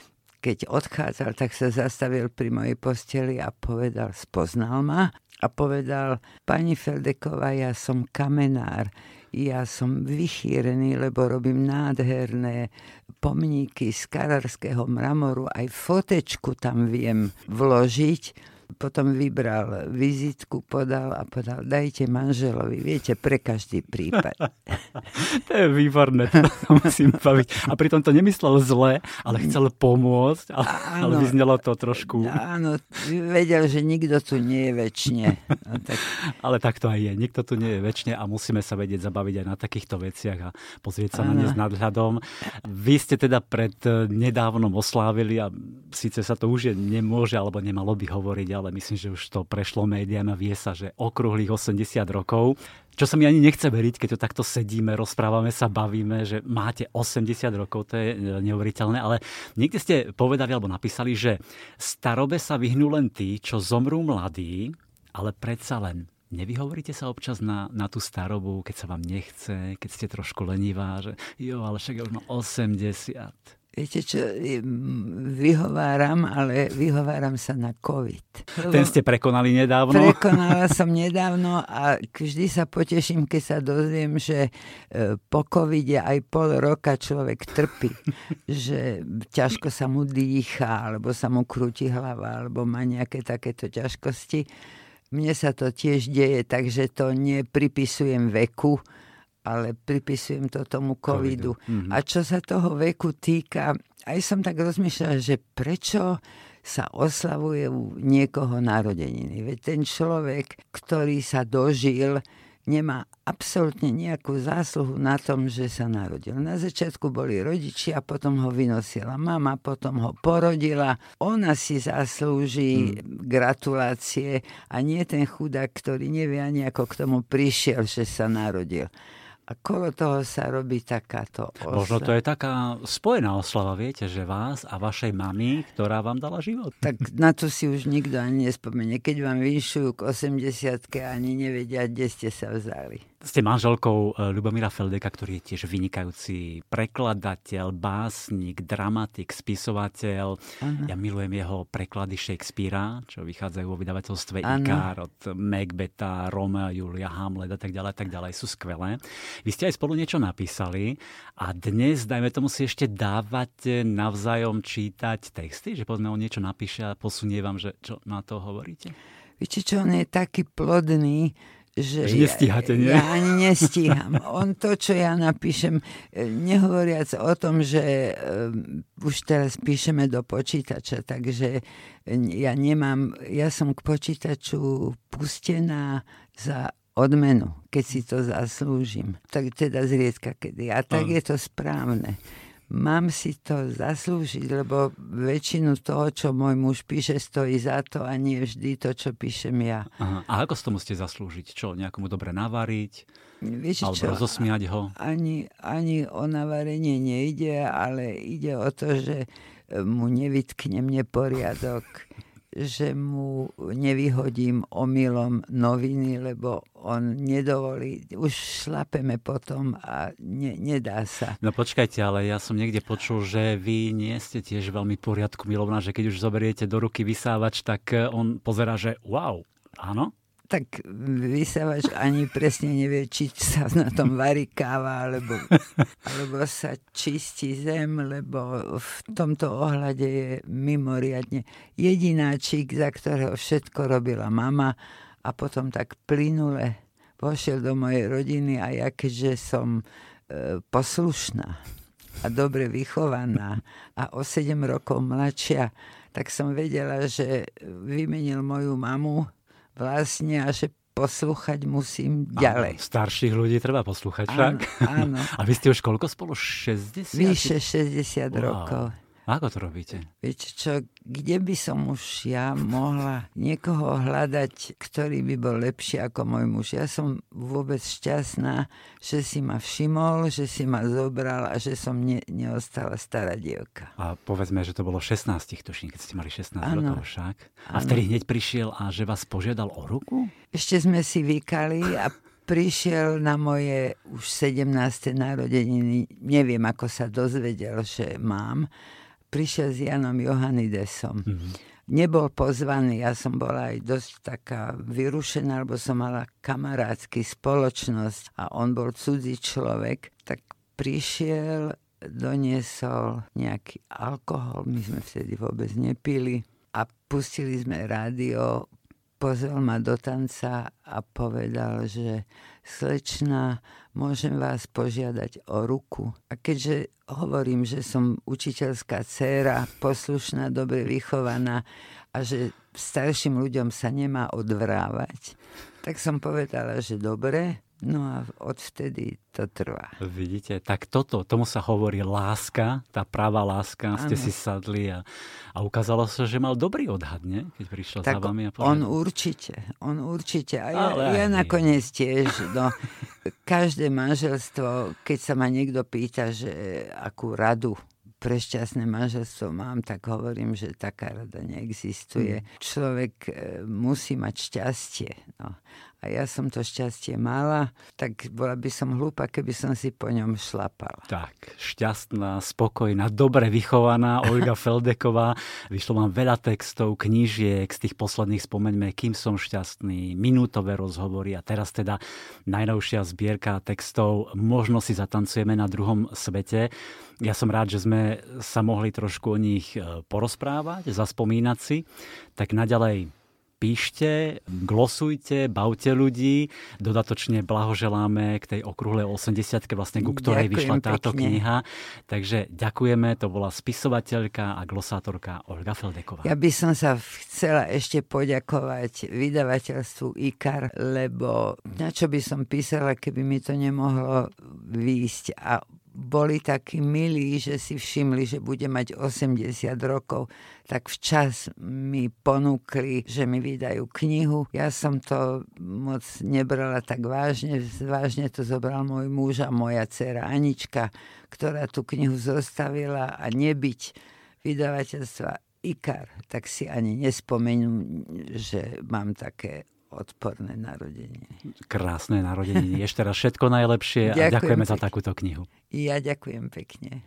keď odchádzal, tak sa zastavil pri mojej posteli a povedal, spoznal ma a povedal, pani Feldeková, ja som kamenár, ja som vychýrený, lebo robím nádherné pomníky z karárskeho mramoru, aj fotečku tam viem vložiť potom vybral vizitku, podal a podal, dajte manželovi, viete, pre každý prípad. to je výborné, to musím baviť. A pritom to nemyslel zle, ale chcel pomôcť, ale, áno, ale vyznelo to trošku. Áno, vedel, že nikto tu nie je väčšine. No, tak... ale tak to aj je, nikto tu nie je väčšine a musíme sa vedieť zabaviť aj na takýchto veciach a pozrieť sa áno. na ne s nadhľadom. Vy ste teda pred nedávnom oslávili a síce sa to už je, nemôže alebo nemalo by hovoriť, ale ale myslím, že už to prešlo médiám a vie sa, že okrúhlych 80 rokov. Čo sa mi ani nechce veriť, keď to takto sedíme, rozprávame sa, bavíme, že máte 80 rokov, to je neuveriteľné, ale niekde ste povedali alebo napísali, že starobe sa vyhnú len tí, čo zomrú mladí, ale predsa len Nevyhovoríte sa občas na, na tú starobu, keď sa vám nechce, keď ste trošku lenivá, že jo, ale však je už 80 viete čo, vyhováram, ale vyhováram sa na COVID. Ten ste prekonali nedávno? Prekonala som nedávno a vždy sa poteším, keď sa dozviem, že e, po covide aj pol roka človek trpí. že ťažko sa mu dýcha, alebo sa mu krúti hlava, alebo má nejaké takéto ťažkosti. Mne sa to tiež deje, takže to nepripisujem veku, ale pripisujem to tomu covidu. covidu. Mm-hmm. A čo sa toho veku týka, aj som tak rozmýšľala, že prečo sa oslavuje u niekoho narodeniny. Veď ten človek, ktorý sa dožil, nemá absolútne nejakú zásluhu na tom, že sa narodil. Na začiatku boli rodičia, potom ho vynosila mama, potom ho porodila. Ona si zaslúži hmm. gratulácie a nie ten chudák, ktorý nevie ani ako k tomu prišiel, že sa narodil. A kolo toho sa robí takáto oslava. Možno to je taká spojená oslava, viete, že vás a vašej mamy, ktorá vám dala život. Tak na to si už nikto ani nespomenie. Keď vám vyšujú k 80 ani nevedia, kde ste sa vzali. Ste manželkou e, Ľubomíra Feldeka, ktorý je tiež vynikajúci prekladateľ, básnik, dramatik, spisovateľ. Ano. Ja milujem jeho preklady Shakespearea, čo vychádzajú vo vydavateľstve ano. Ikár od Macbeta, Romeo, Julia, Hamlet a tak ďalej, tak ďalej. Sú skvelé. Vy ste aj spolu niečo napísali a dnes, dajme tomu si ešte dávate navzájom čítať texty, že povedzme on niečo napíše a posunie vám, že čo na to hovoríte? Viete čo, on je taký plodný, že, že nestíhate, nie? Ja, ja ani nestíham. On to, čo ja napíšem, e, nehovoriac o tom, že um, už teraz píšeme do počítača, takže ja nemám, ja som k počítaču pustená za odmenu, keď si to zaslúžim. Tak teda zriedka kedy. A tak je to správne mám si to zaslúžiť, lebo väčšinu toho, čo môj muž píše, stojí za to a nie vždy to, čo píšem ja. Aha. A ako z tomu ste zaslúžiť? Čo, nejakomu dobre navariť? Vieš alebo čo, rozosmiať ho? Ani, ani o navarenie nejde, ale ide o to, že mu nevytknem neporiadok že mu nevyhodím omylom noviny, lebo on nedovolí. Už šlapeme potom a ne, nedá sa. No počkajte, ale ja som niekde počul, že vy nie ste tiež veľmi poriadku milovná, že keď už zoberiete do ruky vysávač, tak on pozera, že wow, áno? Tak vysávač ani presne nevie, či sa na tom varí káva, alebo, alebo sa čistí zem, lebo v tomto ohľade je mimoriadne jedináčik, za ktorého všetko robila mama a potom tak plynule vošiel do mojej rodiny a ja keďže som e, poslušná a dobre vychovaná a o 7 rokov mladšia, tak som vedela, že vymenil moju mamu vlastne a že poslúchať musím ďalej. Áno, starších ľudí treba poslúchať však. Áno, áno. A vy ste už koľko spolu? 60? Vyše 60 wow. rokov. Ako to robíte? Viete čo, kde by som už ja mohla niekoho hľadať, ktorý by bol lepší ako môj muž. Ja som vôbec šťastná, že si ma všimol, že si ma zobral a že som ne, neostala stará dievka. A povedzme, že to bolo 16, tuším, keď ste mali 16 ano. rokov však. A vtedy hneď prišiel a že vás požiadal o ruku? Ešte sme si vykali a prišiel na moje už 17. narodeniny, neviem, ako sa dozvedel, že mám, prišiel s Janom Johannidesom. Mm-hmm. Nebol pozvaný, ja som bola aj dosť taká vyrušená, lebo som mala kamarátsky spoločnosť a on bol cudzí človek, tak prišiel, doniesol nejaký alkohol, my sme vtedy vôbec nepili a pustili sme rádio, pozval ma do tanca a povedal, že slečna, môžem vás požiadať o ruku. A keďže hovorím, že som učiteľská dcéra, poslušná, dobre vychovaná a že starším ľuďom sa nemá odvrávať, tak som povedala, že dobre, No a odvtedy to trvá. Vidíte, tak toto, tomu sa hovorí láska, tá práva láska. Ano. Ste si sadli a, a ukázalo sa, že mal dobrý odhad, nie? keď prišiel tak za vami. A povedal... on určite, on určite. A ja, ja nakoniec tiež, no, každé manželstvo, keď sa ma niekto pýta, že akú radu pre šťastné manželstvo mám, tak hovorím, že taká rada neexistuje. Mm. Človek e, musí mať šťastie. No a ja som to šťastie mala, tak bola by som hlúpa, keby som si po ňom šlapala. Tak, šťastná, spokojná, dobre vychovaná Olga Feldeková. Vyšlo vám veľa textov, knížiek, z tých posledných spomeňme Kým som šťastný, minútové rozhovory a teraz teda najnovšia zbierka textov Možno si zatancujeme na druhom svete. Ja som rád, že sme sa mohli trošku o nich e, porozprávať, zaspomínať si. Tak naďalej píšte, glosujte, bavte ľudí. Dodatočne blahoželáme k tej okrúhlej 80 vlastne ku ktorej Ďakujem vyšla táto pekne. kniha. Takže ďakujeme, to bola spisovateľka a glosátorka Olga Feldeková. Ja by som sa chcela ešte poďakovať vydavateľstvu IKAR, lebo na čo by som písala, keby mi to nemohlo výjsť a boli takí milí, že si všimli, že bude mať 80 rokov, tak včas mi ponúkli, že mi vydajú knihu. Ja som to moc nebrala tak vážne, vážne to zobral môj muž a moja dcera Anička, ktorá tú knihu zostavila a nebyť vydavateľstva Ikar, tak si ani nespomenú, že mám také odporné narodeniny. Krásne narodeniny. Ešte raz všetko najlepšie a Ďakujem ďakujeme pekne. za takúto knihu. Ja ďakujem pekne.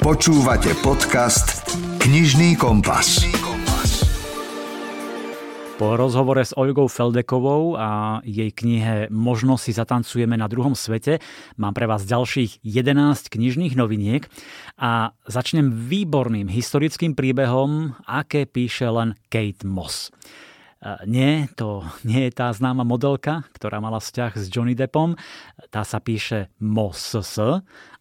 Počúvate podcast Knižný kompas. Po rozhovore s Olgou Feldekovou a jej knihe Možno si zatancujeme na druhom svete mám pre vás ďalších 11 knižných noviniek a začnem výborným historickým príbehom, aké píše len Kate Moss. Nie, to nie je tá známa modelka, ktorá mala vzťah s Johnny Deppom. Tá sa píše Moss,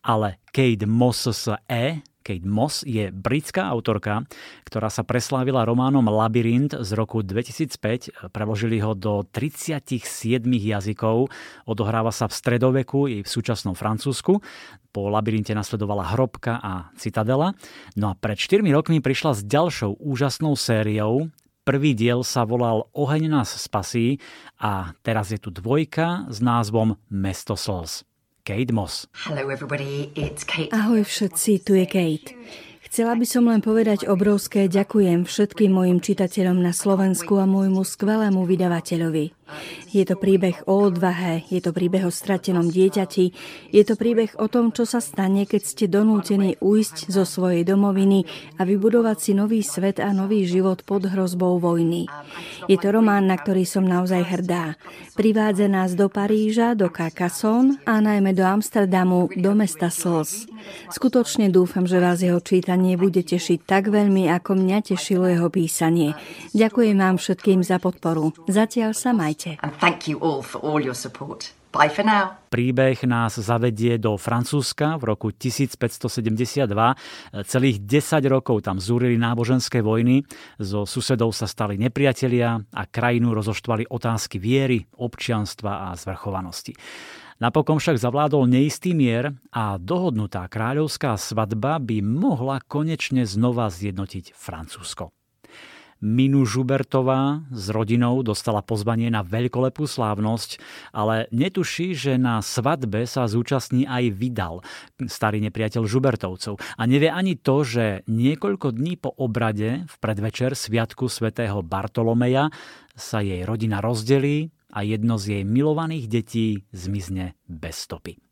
ale Kate Moss E Kate Moss je britská autorka, ktorá sa preslávila románom Labyrint z roku 2005. Preložili ho do 37 jazykov. Odohráva sa v stredoveku i v súčasnom Francúzsku. Po Labyrinte nasledovala Hrobka a Citadela. No a pred 4 rokmi prišla s ďalšou úžasnou sériou, Prvý diel sa volal Oheň nás spasí a teraz je tu dvojka s názvom Mesto slz. Kate Moss. Ahoj všetci, tu je Kate. Chcela by som len povedať obrovské ďakujem všetkým mojim čitateľom na Slovensku a môjmu skvelému vydavateľovi. Je to príbeh o odvahe, je to príbeh o stratenom dieťati, je to príbeh o tom, čo sa stane, keď ste donútení ujsť zo svojej domoviny a vybudovať si nový svet a nový život pod hrozbou vojny. Je to román, na ktorý som naozaj hrdá. Privádza nás do Paríža, do Carcassonne a najmä do Amsterdamu, do mesta slz. Skutočne dúfam, že vás jeho čítanie bude tešiť tak veľmi, ako mňa tešilo jeho písanie. Ďakujem vám všetkým za podporu. Zatiaľ sa majte. Ahojte. And thank you all for all your support. Bye for now. Príbeh nás zavedie do Francúzska v roku 1572. Celých 10 rokov tam zúrili náboženské vojny, zo susedov sa stali nepriatelia a krajinu rozoštvali otázky viery, občianstva a zvrchovanosti. Napokon však zavládol neistý mier a dohodnutá kráľovská svadba by mohla konečne znova zjednotiť Francúzsko. Minu Žubertová s rodinou dostala pozvanie na veľkolepú slávnosť, ale netuší, že na svadbe sa zúčastní aj Vidal, starý nepriateľ Žubertovcov. A nevie ani to, že niekoľko dní po obrade v predvečer sviatku svätého Bartolomeja sa jej rodina rozdelí a jedno z jej milovaných detí zmizne bez stopy.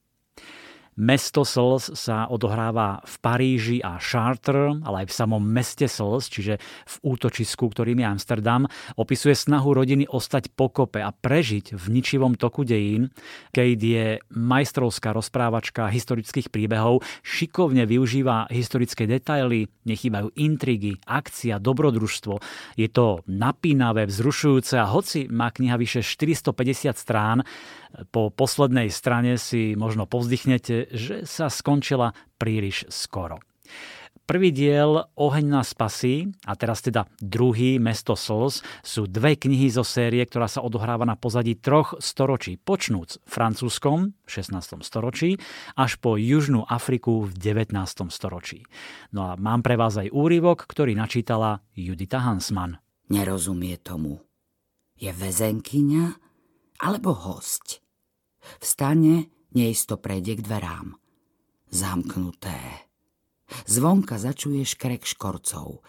Mesto slz sa odohráva v Paríži a Chartres, ale aj v samom meste slz, čiže v útočisku, ktorým je Amsterdam. Opisuje snahu rodiny ostať pokope a prežiť v ničivom toku dejín. Kate je majstrovská rozprávačka historických príbehov, šikovne využíva historické detaily, nechýbajú intrigy, akcia, dobrodružstvo. Je to napínavé, vzrušujúce a hoci má kniha vyše 450 strán, po poslednej strane si možno povzdychnete, že sa skončila príliš skoro. Prvý diel Oheň na spasí a teraz teda druhý Mesto slz sú dve knihy zo série, ktorá sa odohráva na pozadí troch storočí. Počnúc francúzskom v 16. storočí až po Južnú Afriku v 19. storočí. No a mám pre vás aj úryvok, ktorý načítala Judita Hansman. Nerozumie tomu. Je väzenkyňa alebo host? Vstane, neisto prejde k dverám. Zamknuté. Zvonka začuje škrek škorcov.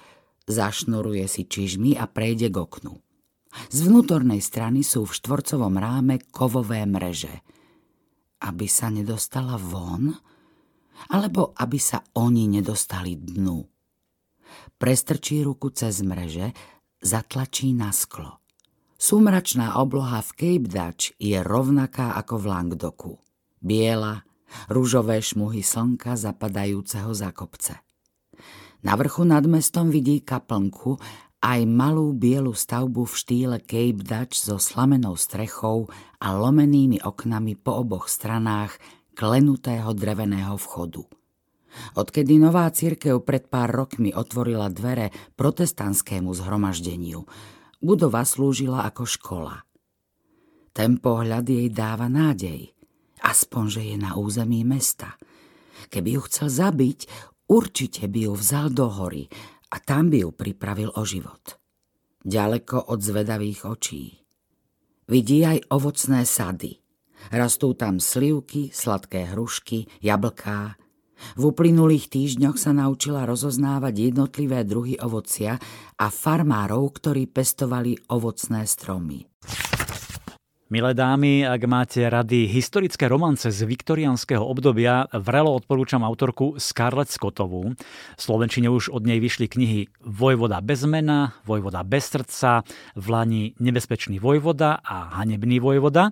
Zašnuruje si čižmy a prejde k oknu. Z vnútornej strany sú v štvorcovom ráme kovové mreže. Aby sa nedostala von? Alebo aby sa oni nedostali dnu? Prestrčí ruku cez mreže, zatlačí na sklo. Sumračná obloha v Cape Dutch je rovnaká ako v Langdoku. Biela, rúžové šmuhy slnka zapadajúceho za kopce. Na vrchu nad mestom vidí kaplnku aj malú bielu stavbu v štýle Cape Dutch so slamenou strechou a lomenými oknami po oboch stranách klenutého dreveného vchodu. Odkedy nová církev pred pár rokmi otvorila dvere protestantskému zhromaždeniu, Budova slúžila ako škola. Ten pohľad jej dáva nádej, aspoň, že je na území mesta. Keby ju chcel zabiť, určite by ju vzal do hory a tam by ju pripravil o život. Ďaleko od zvedavých očí. Vidí aj ovocné sady. Rastú tam slivky, sladké hrušky, jablká. V uplynulých týždňoch sa naučila rozoznávať jednotlivé druhy ovocia a farmárov, ktorí pestovali ovocné stromy. Milé dámy, ak máte rady historické romance z viktoriánskeho obdobia, vrelo odporúčam autorku Scarlett Scottovú. V Slovenčine už od nej vyšli knihy Vojvoda bez mena, Vojvoda bez srdca, v Lani Nebezpečný vojvoda a Hanebný vojvoda.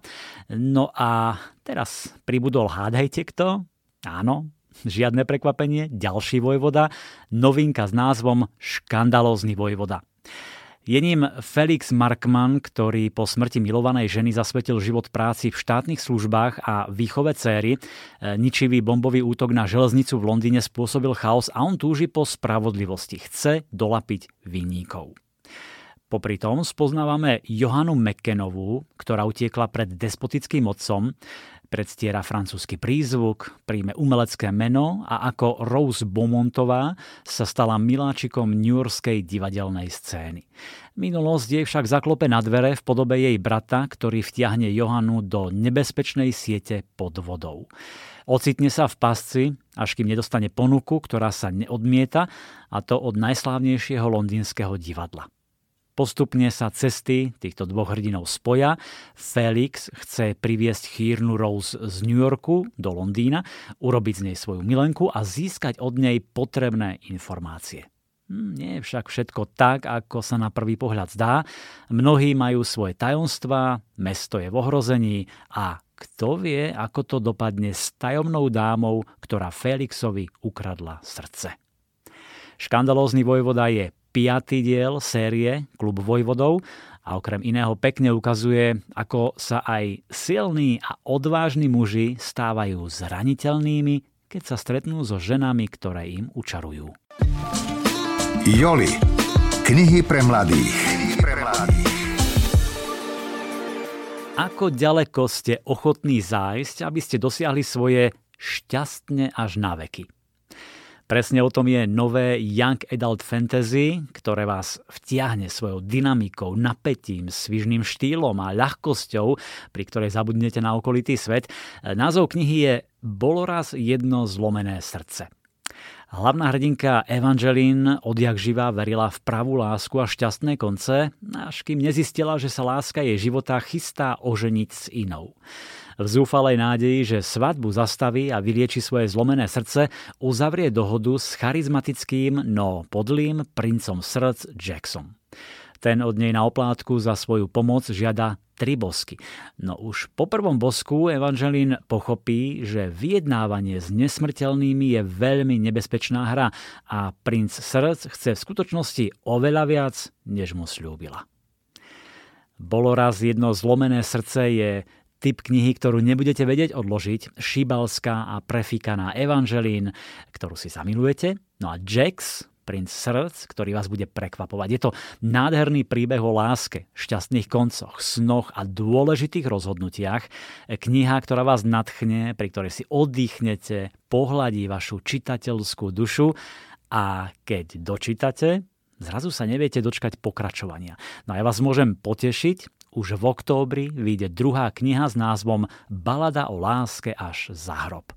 No a teraz pribudol hádajte kto? Áno, žiadne prekvapenie, ďalší vojvoda, novinka s názvom Škandalózny vojvoda. Je ním Felix Markman, ktorý po smrti milovanej ženy zasvetil život práci v štátnych službách a výchove céry. E, ničivý bombový útok na železnicu v Londýne spôsobil chaos a on túži po spravodlivosti. Chce dolapiť vinníkov. Popri tom spoznávame Johanu McKenovú, ktorá utiekla pred despotickým otcom predstiera francúzsky prízvuk, príjme umelecké meno a ako Rose Beaumontová sa stala miláčikom newyorskej divadelnej scény. Minulosť jej však zaklope na dvere v podobe jej brata, ktorý vtiahne Johanu do nebezpečnej siete pod vodou. Ocitne sa v pasci, až kým nedostane ponuku, ktorá sa neodmieta, a to od najslávnejšieho londýnskeho divadla. Postupne sa cesty týchto dvoch hrdinov spoja. Felix chce priviesť chýrnu Rose z New Yorku do Londýna, urobiť z nej svoju milenku a získať od nej potrebné informácie. Hm, nie je však všetko tak, ako sa na prvý pohľad zdá. Mnohí majú svoje tajomstvá, mesto je v ohrození a kto vie, ako to dopadne s tajomnou dámou, ktorá Felixovi ukradla srdce. Škandalózny vojvoda je piatý diel série Klub Vojvodov a okrem iného pekne ukazuje, ako sa aj silní a odvážni muži stávajú zraniteľnými, keď sa stretnú so ženami, ktoré im učarujú. Joli. Knihy pre mladých. pre mladých. Ako ďaleko ste ochotní zájsť, aby ste dosiahli svoje šťastne až na veky? Presne o tom je nové Young Adult Fantasy, ktoré vás vtiahne svojou dynamikou, napätím, svižným štýlom a ľahkosťou, pri ktorej zabudnete na okolitý svet. Názov knihy je Bolo jedno zlomené srdce. Hlavná hrdinka Evangeline odjak živá verila v pravú lásku a šťastné konce, až kým nezistila, že sa láska jej života chystá oženiť s inou. V zúfalej nádeji, že svadbu zastaví a vylieči svoje zlomené srdce, uzavrie dohodu s charizmatickým, no podlým princom srdc Jackson. Ten od nej na oplátku za svoju pomoc žiada tri bosky. No už po prvom bosku Evangelín pochopí, že vyjednávanie s nesmrteľnými je veľmi nebezpečná hra a princ srdc chce v skutočnosti oveľa viac, než mu slúbila. Bolo raz jedno zlomené srdce je typ knihy, ktorú nebudete vedieť odložiť, šibalská a prefikaná Evangelín, ktorú si zamilujete. No a Jax, princ srdc, ktorý vás bude prekvapovať. Je to nádherný príbeh o láske, šťastných koncoch, snoch a dôležitých rozhodnutiach. Kniha, ktorá vás nadchne, pri ktorej si oddychnete, pohľadí vašu čitateľskú dušu a keď dočítate, zrazu sa neviete dočkať pokračovania. No a ja vás môžem potešiť, už v októbri vyjde druhá kniha s názvom Balada o láske až za hrob.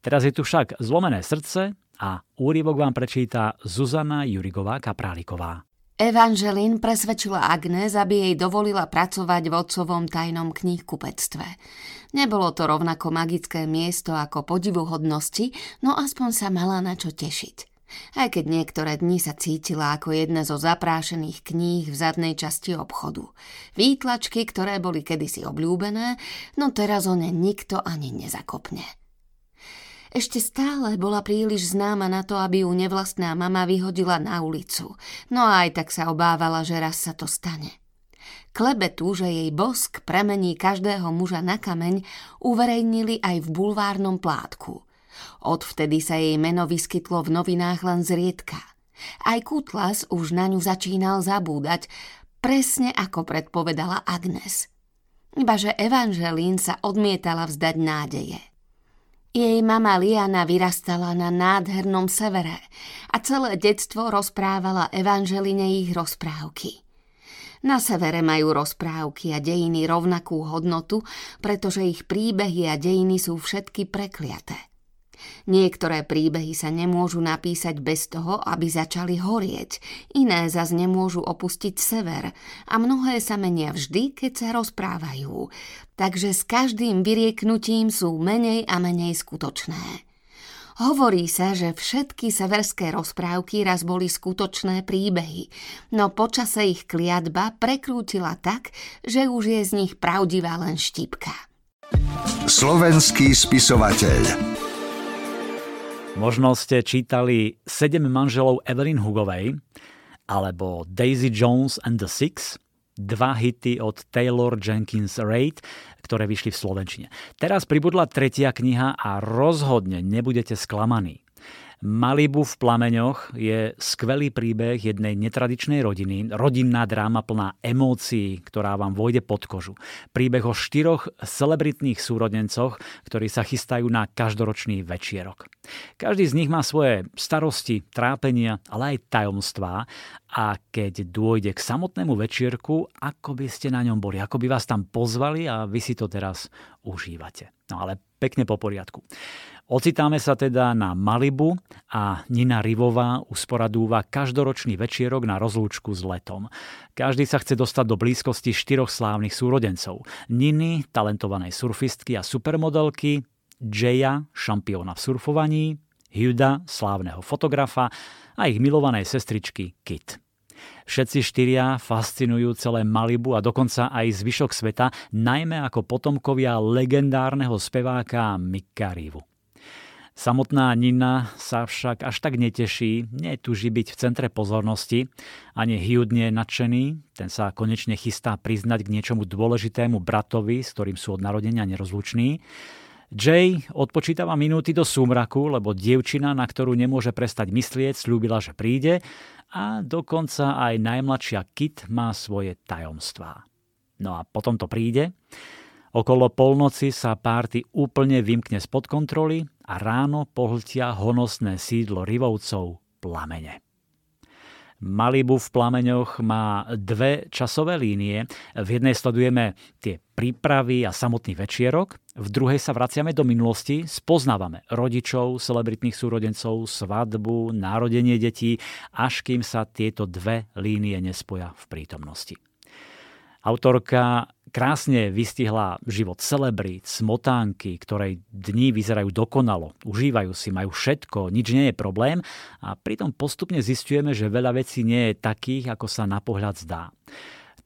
Teraz je tu však zlomené srdce a úryvok vám prečíta Zuzana Jurigová Kapráliková. Evangelín presvedčila Agnes, aby jej dovolila pracovať v otcovom tajnom knihkupectve. Nebolo to rovnako magické miesto ako podivuhodnosti, no aspoň sa mala na čo tešiť. Aj keď niektoré dni sa cítila ako jedna zo zaprášených kníh v zadnej časti obchodu. Výtlačky, ktoré boli kedysi obľúbené, no teraz o ne nikto ani nezakopne. Ešte stále bola príliš známa na to, aby ju nevlastná mama vyhodila na ulicu, no aj tak sa obávala, že raz sa to stane. Klebetu, že jej bosk premení každého muža na kameň, uverejnili aj v bulvárnom plátku – Odvtedy sa jej meno vyskytlo v novinách len zriedka. Aj Kutlas už na ňu začínal zabúdať, presne ako predpovedala Agnes. Ibaže Evangelín sa odmietala vzdať nádeje. Jej mama Liana vyrastala na nádhernom severe a celé detstvo rozprávala Evangeline ich rozprávky. Na severe majú rozprávky a dejiny rovnakú hodnotu, pretože ich príbehy a dejiny sú všetky prekliaté. Niektoré príbehy sa nemôžu napísať bez toho, aby začali horieť, iné zas nemôžu opustiť sever a mnohé sa menia vždy, keď sa rozprávajú. Takže s každým vyrieknutím sú menej a menej skutočné. Hovorí sa, že všetky severské rozprávky raz boli skutočné príbehy, no počase ich kliatba prekrútila tak, že už je z nich pravdivá len štipka. Slovenský spisovateľ Možno ste čítali Sedem manželov Evelyn Hugovej alebo Daisy Jones and the Six, dva hity od Taylor Jenkins Reid, ktoré vyšli v Slovenčine. Teraz pribudla tretia kniha a rozhodne nebudete sklamaní. Malibu v plameňoch je skvelý príbeh jednej netradičnej rodiny, rodinná dráma plná emócií, ktorá vám vojde pod kožu. Príbeh o štyroch celebritných súrodencoch, ktorí sa chystajú na každoročný večierok. Každý z nich má svoje starosti, trápenia, ale aj tajomstvá a keď dôjde k samotnému večierku, ako by ste na ňom boli, ako by vás tam pozvali a vy si to teraz užívate. No ale pekne po poriadku. Ocitáme sa teda na Malibu a Nina Rivová usporadúva každoročný večierok na rozlúčku s letom. Každý sa chce dostať do blízkosti štyroch slávnych súrodencov. Niny, talentovanej surfistky a supermodelky, Jaya, šampióna v surfovaní, Huda, slávneho fotografa a ich milovanej sestričky Kit. Všetci štyria fascinujú celé Malibu a dokonca aj zvyšok sveta, najmä ako potomkovia legendárneho speváka Mika Rivu. Samotná Nina sa však až tak neteší, netúži byť v centre pozornosti, ani Hugh nie je nadšený, ten sa konečne chystá priznať k niečomu dôležitému bratovi, s ktorým sú od narodenia nerozluční. Jay odpočítava minúty do súmraku, lebo dievčina, na ktorú nemôže prestať myslieť, slúbila, že príde a dokonca aj najmladšia Kit má svoje tajomstvá. No a potom to príde. Okolo polnoci sa párty úplne vymkne spod kontroly a ráno pohltia honosné sídlo rivovcov plamene. Malibu v plameňoch má dve časové línie. V jednej sledujeme tie prípravy a samotný večierok, v druhej sa vraciame do minulosti, spoznávame rodičov, celebritných súrodencov, svadbu, narodenie detí, až kým sa tieto dve línie nespoja v prítomnosti. Autorka krásne vystihla život celebrít, smotánky, ktorej dni vyzerajú dokonalo, užívajú si, majú všetko, nič nie je problém a pritom postupne zistujeme, že veľa vecí nie je takých, ako sa na pohľad zdá.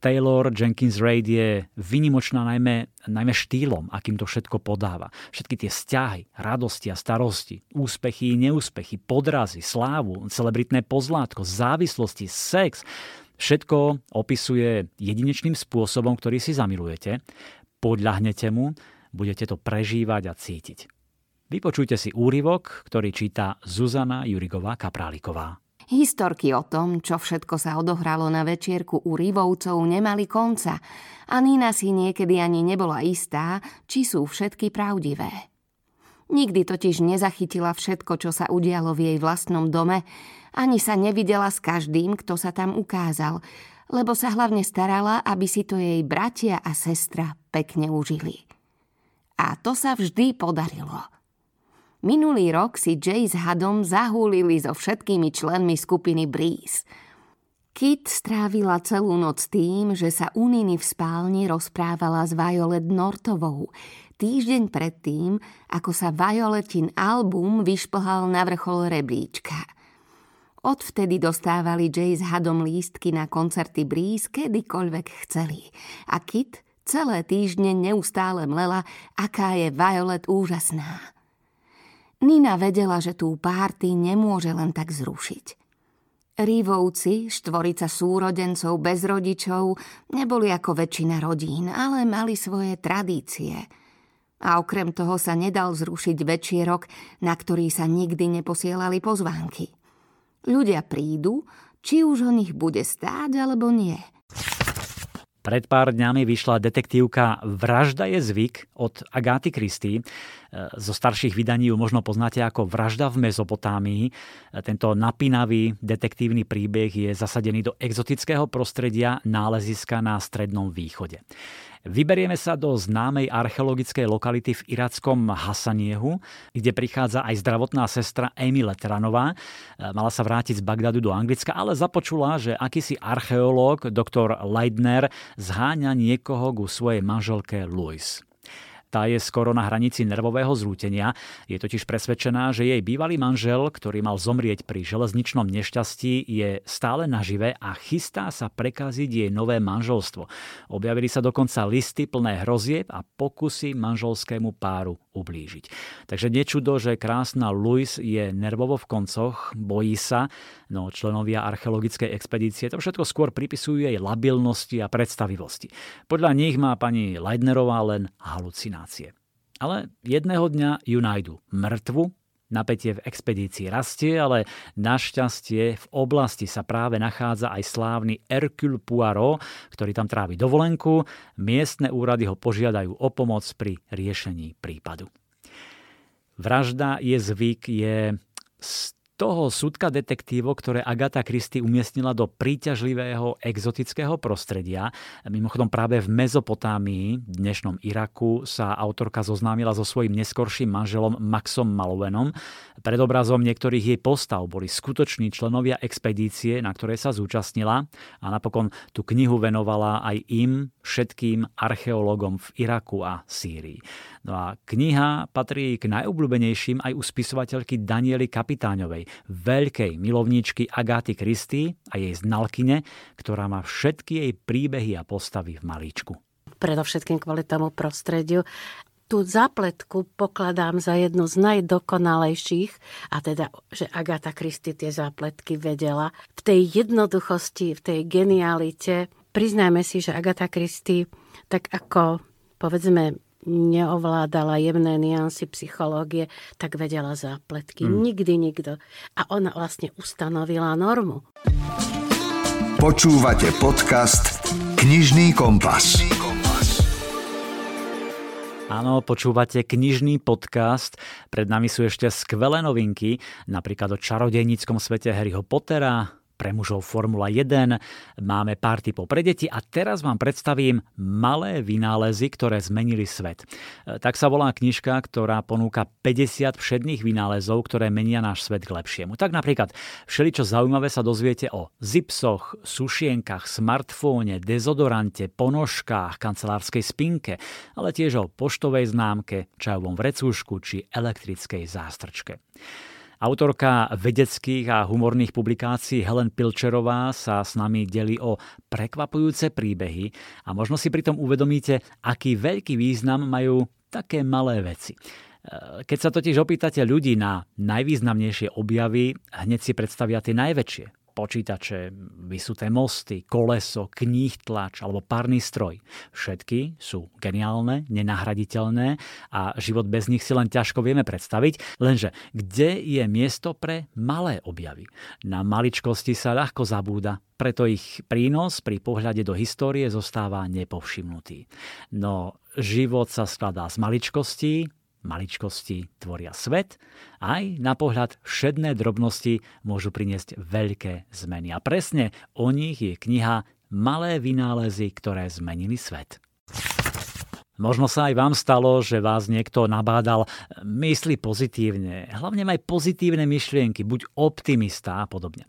Taylor Jenkins Reid je vynimočná najmä, najmä štýlom, akým to všetko podáva. Všetky tie vzťahy, radosti a starosti, úspechy, neúspechy, podrazy, slávu, celebritné pozlátko, závislosti, sex, Všetko opisuje jedinečným spôsobom, ktorý si zamilujete, podľahnete mu, budete to prežívať a cítiť. Vypočujte si úryvok, ktorý číta Zuzana Jurigová Kapráliková. Historky o tom, čo všetko sa odohralo na večierku u Rivovcov, nemali konca a Nina si niekedy ani nebola istá, či sú všetky pravdivé. Nikdy totiž nezachytila všetko, čo sa udialo v jej vlastnom dome, ani sa nevidela s každým, kto sa tam ukázal, lebo sa hlavne starala, aby si to jej bratia a sestra pekne užili. A to sa vždy podarilo. Minulý rok si Jay s Hadom zahúlili so všetkými členmi skupiny Breeze. Kit strávila celú noc tým, že sa u Niny v spálni rozprávala s Violet Nortovou, týždeň predtým, ako sa Violetin album vyšplhal na vrchol rebríčka. Odvtedy dostávali Jay s Hadom lístky na koncerty Breeze kedykoľvek chceli. A Kit celé týždne neustále mlela, aká je Violet úžasná. Nina vedela, že tú párty nemôže len tak zrušiť. Rívovci, štvorica súrodencov bez rodičov, neboli ako väčšina rodín, ale mali svoje tradície – a okrem toho sa nedal zrušiť večierok, na ktorý sa nikdy neposielali pozvánky. Ľudia prídu, či už o nich bude stáť alebo nie. Pred pár dňami vyšla detektívka Vražda je zvyk od Agáty Kristy. E, zo starších vydaní ju možno poznáte ako Vražda v Mezopotámii. E, tento napínavý detektívny príbeh je zasadený do exotického prostredia náleziska na Strednom východe. Vyberieme sa do známej archeologickej lokality v irackom Hasaniehu, kde prichádza aj zdravotná sestra Amy Leteranová. Mala sa vrátiť z Bagdadu do Anglicka, ale započula, že akýsi archeológ, doktor Leidner, zháňa niekoho ku svojej manželke Louis. Tá je skoro na hranici nervového zrútenia. Je totiž presvedčená, že jej bývalý manžel, ktorý mal zomrieť pri železničnom nešťastí, je stále nažive a chystá sa prekaziť jej nové manželstvo. Objavili sa dokonca listy plné hrozieb a pokusy manželskému páru ublížiť. Takže nečudo, že krásna Louis je nervovo v koncoch, bojí sa, no členovia archeologickej expedície to všetko skôr pripisujú jej labilnosti a predstavivosti. Podľa nich má pani Leidnerová len halucinácie. Ale jedného dňa ju nájdu mŕtvu, Napätie v expedícii rastie, ale našťastie v oblasti sa práve nachádza aj slávny Hercule Poirot, ktorý tam trávi dovolenku. Miestne úrady ho požiadajú o pomoc pri riešení prípadu. Vražda je zvyk, je toho súdka detektívov, ktoré Agatha Christie umiestnila do príťažlivého exotického prostredia. Mimochodom práve v Mezopotámii, dnešnom Iraku, sa autorka zoznámila so svojím neskorším manželom Maxom Malovenom. Pred obrazom niektorých jej postav boli skutoční členovia expedície, na ktorej sa zúčastnila a napokon tú knihu venovala aj im, všetkým archeológom v Iraku a Sýrii. No a kniha patrí k najobľúbenejším aj u spisovateľky Daniely Kapitáňovej, veľkej milovníčky Agáty Kristy a jej znalkyne, ktorá má všetky jej príbehy a postavy v malíčku. Predovšetkým kvôli tomu prostrediu tú zápletku pokladám za jednu z najdokonalejších, a teda, že Agatha Christie tie zápletky vedela. V tej jednoduchosti, v tej genialite, priznajme si, že Agatha Christie, tak ako povedzme neovládala jemné niansy psychológie, tak vedela zápletky. Hmm. Nikdy nikto. A ona vlastne ustanovila normu. Počúvate podcast Knižný kompas. Áno, počúvate knižný podcast. Pred nami sú ešte skvelé novinky, napríklad o čarodejníckom svete Harryho Pottera, pre mužov Formula 1, máme pár typov pre deti a teraz vám predstavím malé vynálezy, ktoré zmenili svet. E, tak sa volá knižka, ktorá ponúka 50 všedných vynálezov, ktoré menia náš svet k lepšiemu. Tak napríklad všeličo zaujímavé sa dozviete o zipsoch, sušienkach, smartfóne, dezodorante, ponožkách, kancelárskej spinke, ale tiež o poštovej známke, čajovom vrecúšku či elektrickej zástrčke. Autorka vedeckých a humorných publikácií Helen Pilčerová sa s nami delí o prekvapujúce príbehy a možno si pritom uvedomíte, aký veľký význam majú také malé veci. Keď sa totiž opýtate ľudí na najvýznamnejšie objavy, hneď si predstavia tie najväčšie počítače, vysuté mosty, koleso, kníh tlač alebo párny stroj. Všetky sú geniálne, nenahraditeľné a život bez nich si len ťažko vieme predstaviť, lenže kde je miesto pre malé objavy? Na maličkosti sa ľahko zabúda, preto ich prínos pri pohľade do histórie zostáva nepovšimnutý. No život sa skladá z maličkostí, maličkosti tvoria svet, aj na pohľad všedné drobnosti môžu priniesť veľké zmeny. A presne o nich je kniha Malé vynálezy, ktoré zmenili svet. Možno sa aj vám stalo, že vás niekto nabádal, mysli pozitívne, hlavne aj pozitívne myšlienky, buď optimista a podobne.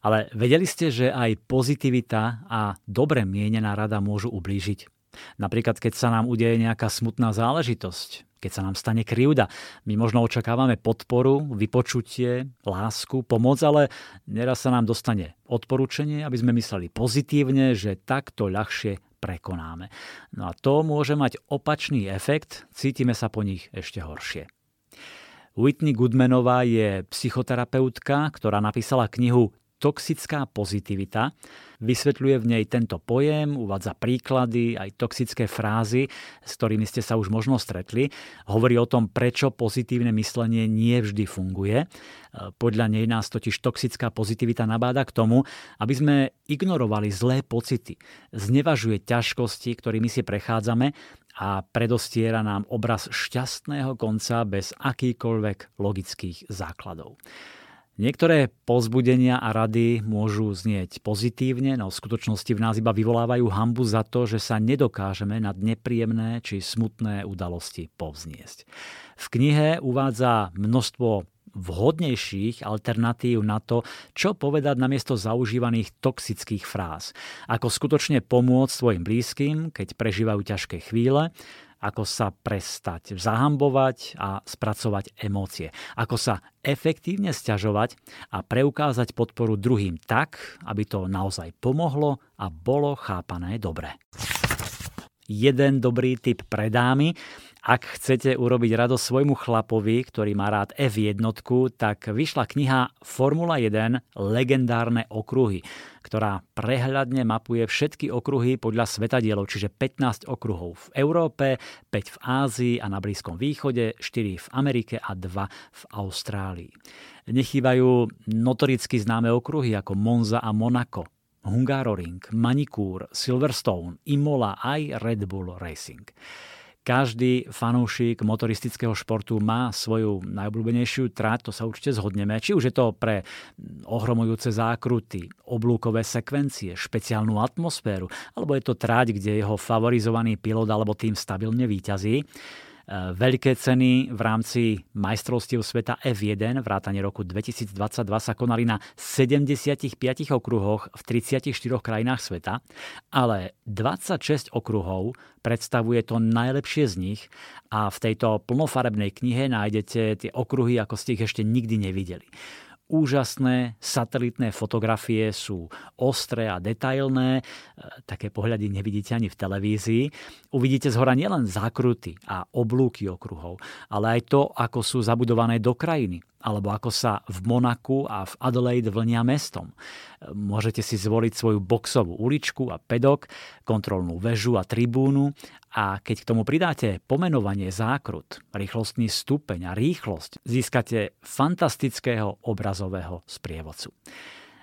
Ale vedeli ste, že aj pozitivita a dobre mienená rada môžu ublížiť? Napríklad, keď sa nám udeje nejaká smutná záležitosť, keď sa nám stane krivda. My možno očakávame podporu, vypočutie, lásku, pomoc, ale neraz sa nám dostane odporúčanie, aby sme mysleli pozitívne, že takto ľahšie prekonáme. No a to môže mať opačný efekt, cítime sa po nich ešte horšie. Whitney Goodmanová je psychoterapeutka, ktorá napísala knihu Toxická pozitivita Vysvetľuje v nej tento pojem, uvádza príklady, aj toxické frázy, s ktorými ste sa už možno stretli. Hovorí o tom, prečo pozitívne myslenie nie vždy funguje. Podľa nej nás totiž toxická pozitivita nabáda k tomu, aby sme ignorovali zlé pocity. Znevažuje ťažkosti, ktorými si prechádzame a predostiera nám obraz šťastného konca bez akýkoľvek logických základov. Niektoré pozbudenia a rady môžu znieť pozitívne, no v skutočnosti v nás iba vyvolávajú hambu za to, že sa nedokážeme nad nepríjemné či smutné udalosti povzniesť. V knihe uvádza množstvo vhodnejších alternatív na to, čo povedať namiesto zaužívaných toxických fráz. Ako skutočne pomôcť svojim blízkym, keď prežívajú ťažké chvíle, ako sa prestať zahambovať a spracovať emócie, ako sa efektívne stiažovať a preukázať podporu druhým tak, aby to naozaj pomohlo a bolo chápané dobre. Jeden dobrý tip pre dámy. Ak chcete urobiť radosť svojmu chlapovi, ktorý má rád F1, tak vyšla kniha Formula 1 Legendárne okruhy, ktorá prehľadne mapuje všetky okruhy podľa svetadielov, čiže 15 okruhov v Európe, 5 v Ázii a na Blízkom východe, 4 v Amerike a 2 v Austrálii. Nechýbajú notoricky známe okruhy ako Monza a Monaco, Hungaroring, Manicure, Silverstone, Imola aj Red Bull Racing. Každý fanúšik motoristického športu má svoju najobľúbenejšiu trať, to sa určite zhodneme. Či už je to pre ohromujúce zákruty, oblúkové sekvencie, špeciálnu atmosféru, alebo je to trať, kde jeho favorizovaný pilot alebo tým stabilne výťazí. Eh, veľké ceny v rámci majstrovstiev sveta F1 vrátane roku 2022 sa konali na 75 okruhoch v 34 krajinách sveta, ale 26 okruhov predstavuje to najlepšie z nich a v tejto plnofarebnej knihe nájdete tie okruhy, ako ste ich ešte nikdy nevideli úžasné satelitné fotografie sú ostré a detailné, e, také pohľady nevidíte ani v televízii. Uvidíte z hora nielen zákruty a oblúky okruhov, ale aj to, ako sú zabudované do krajiny, alebo ako sa v Monaku a v Adelaide vlnia mestom. Môžete si zvoliť svoju boxovú uličku a pedok, kontrolnú väžu a tribúnu a keď k tomu pridáte pomenovanie zákrut, rýchlostný stupeň a rýchlosť, získate fantastického obrazového sprievodcu.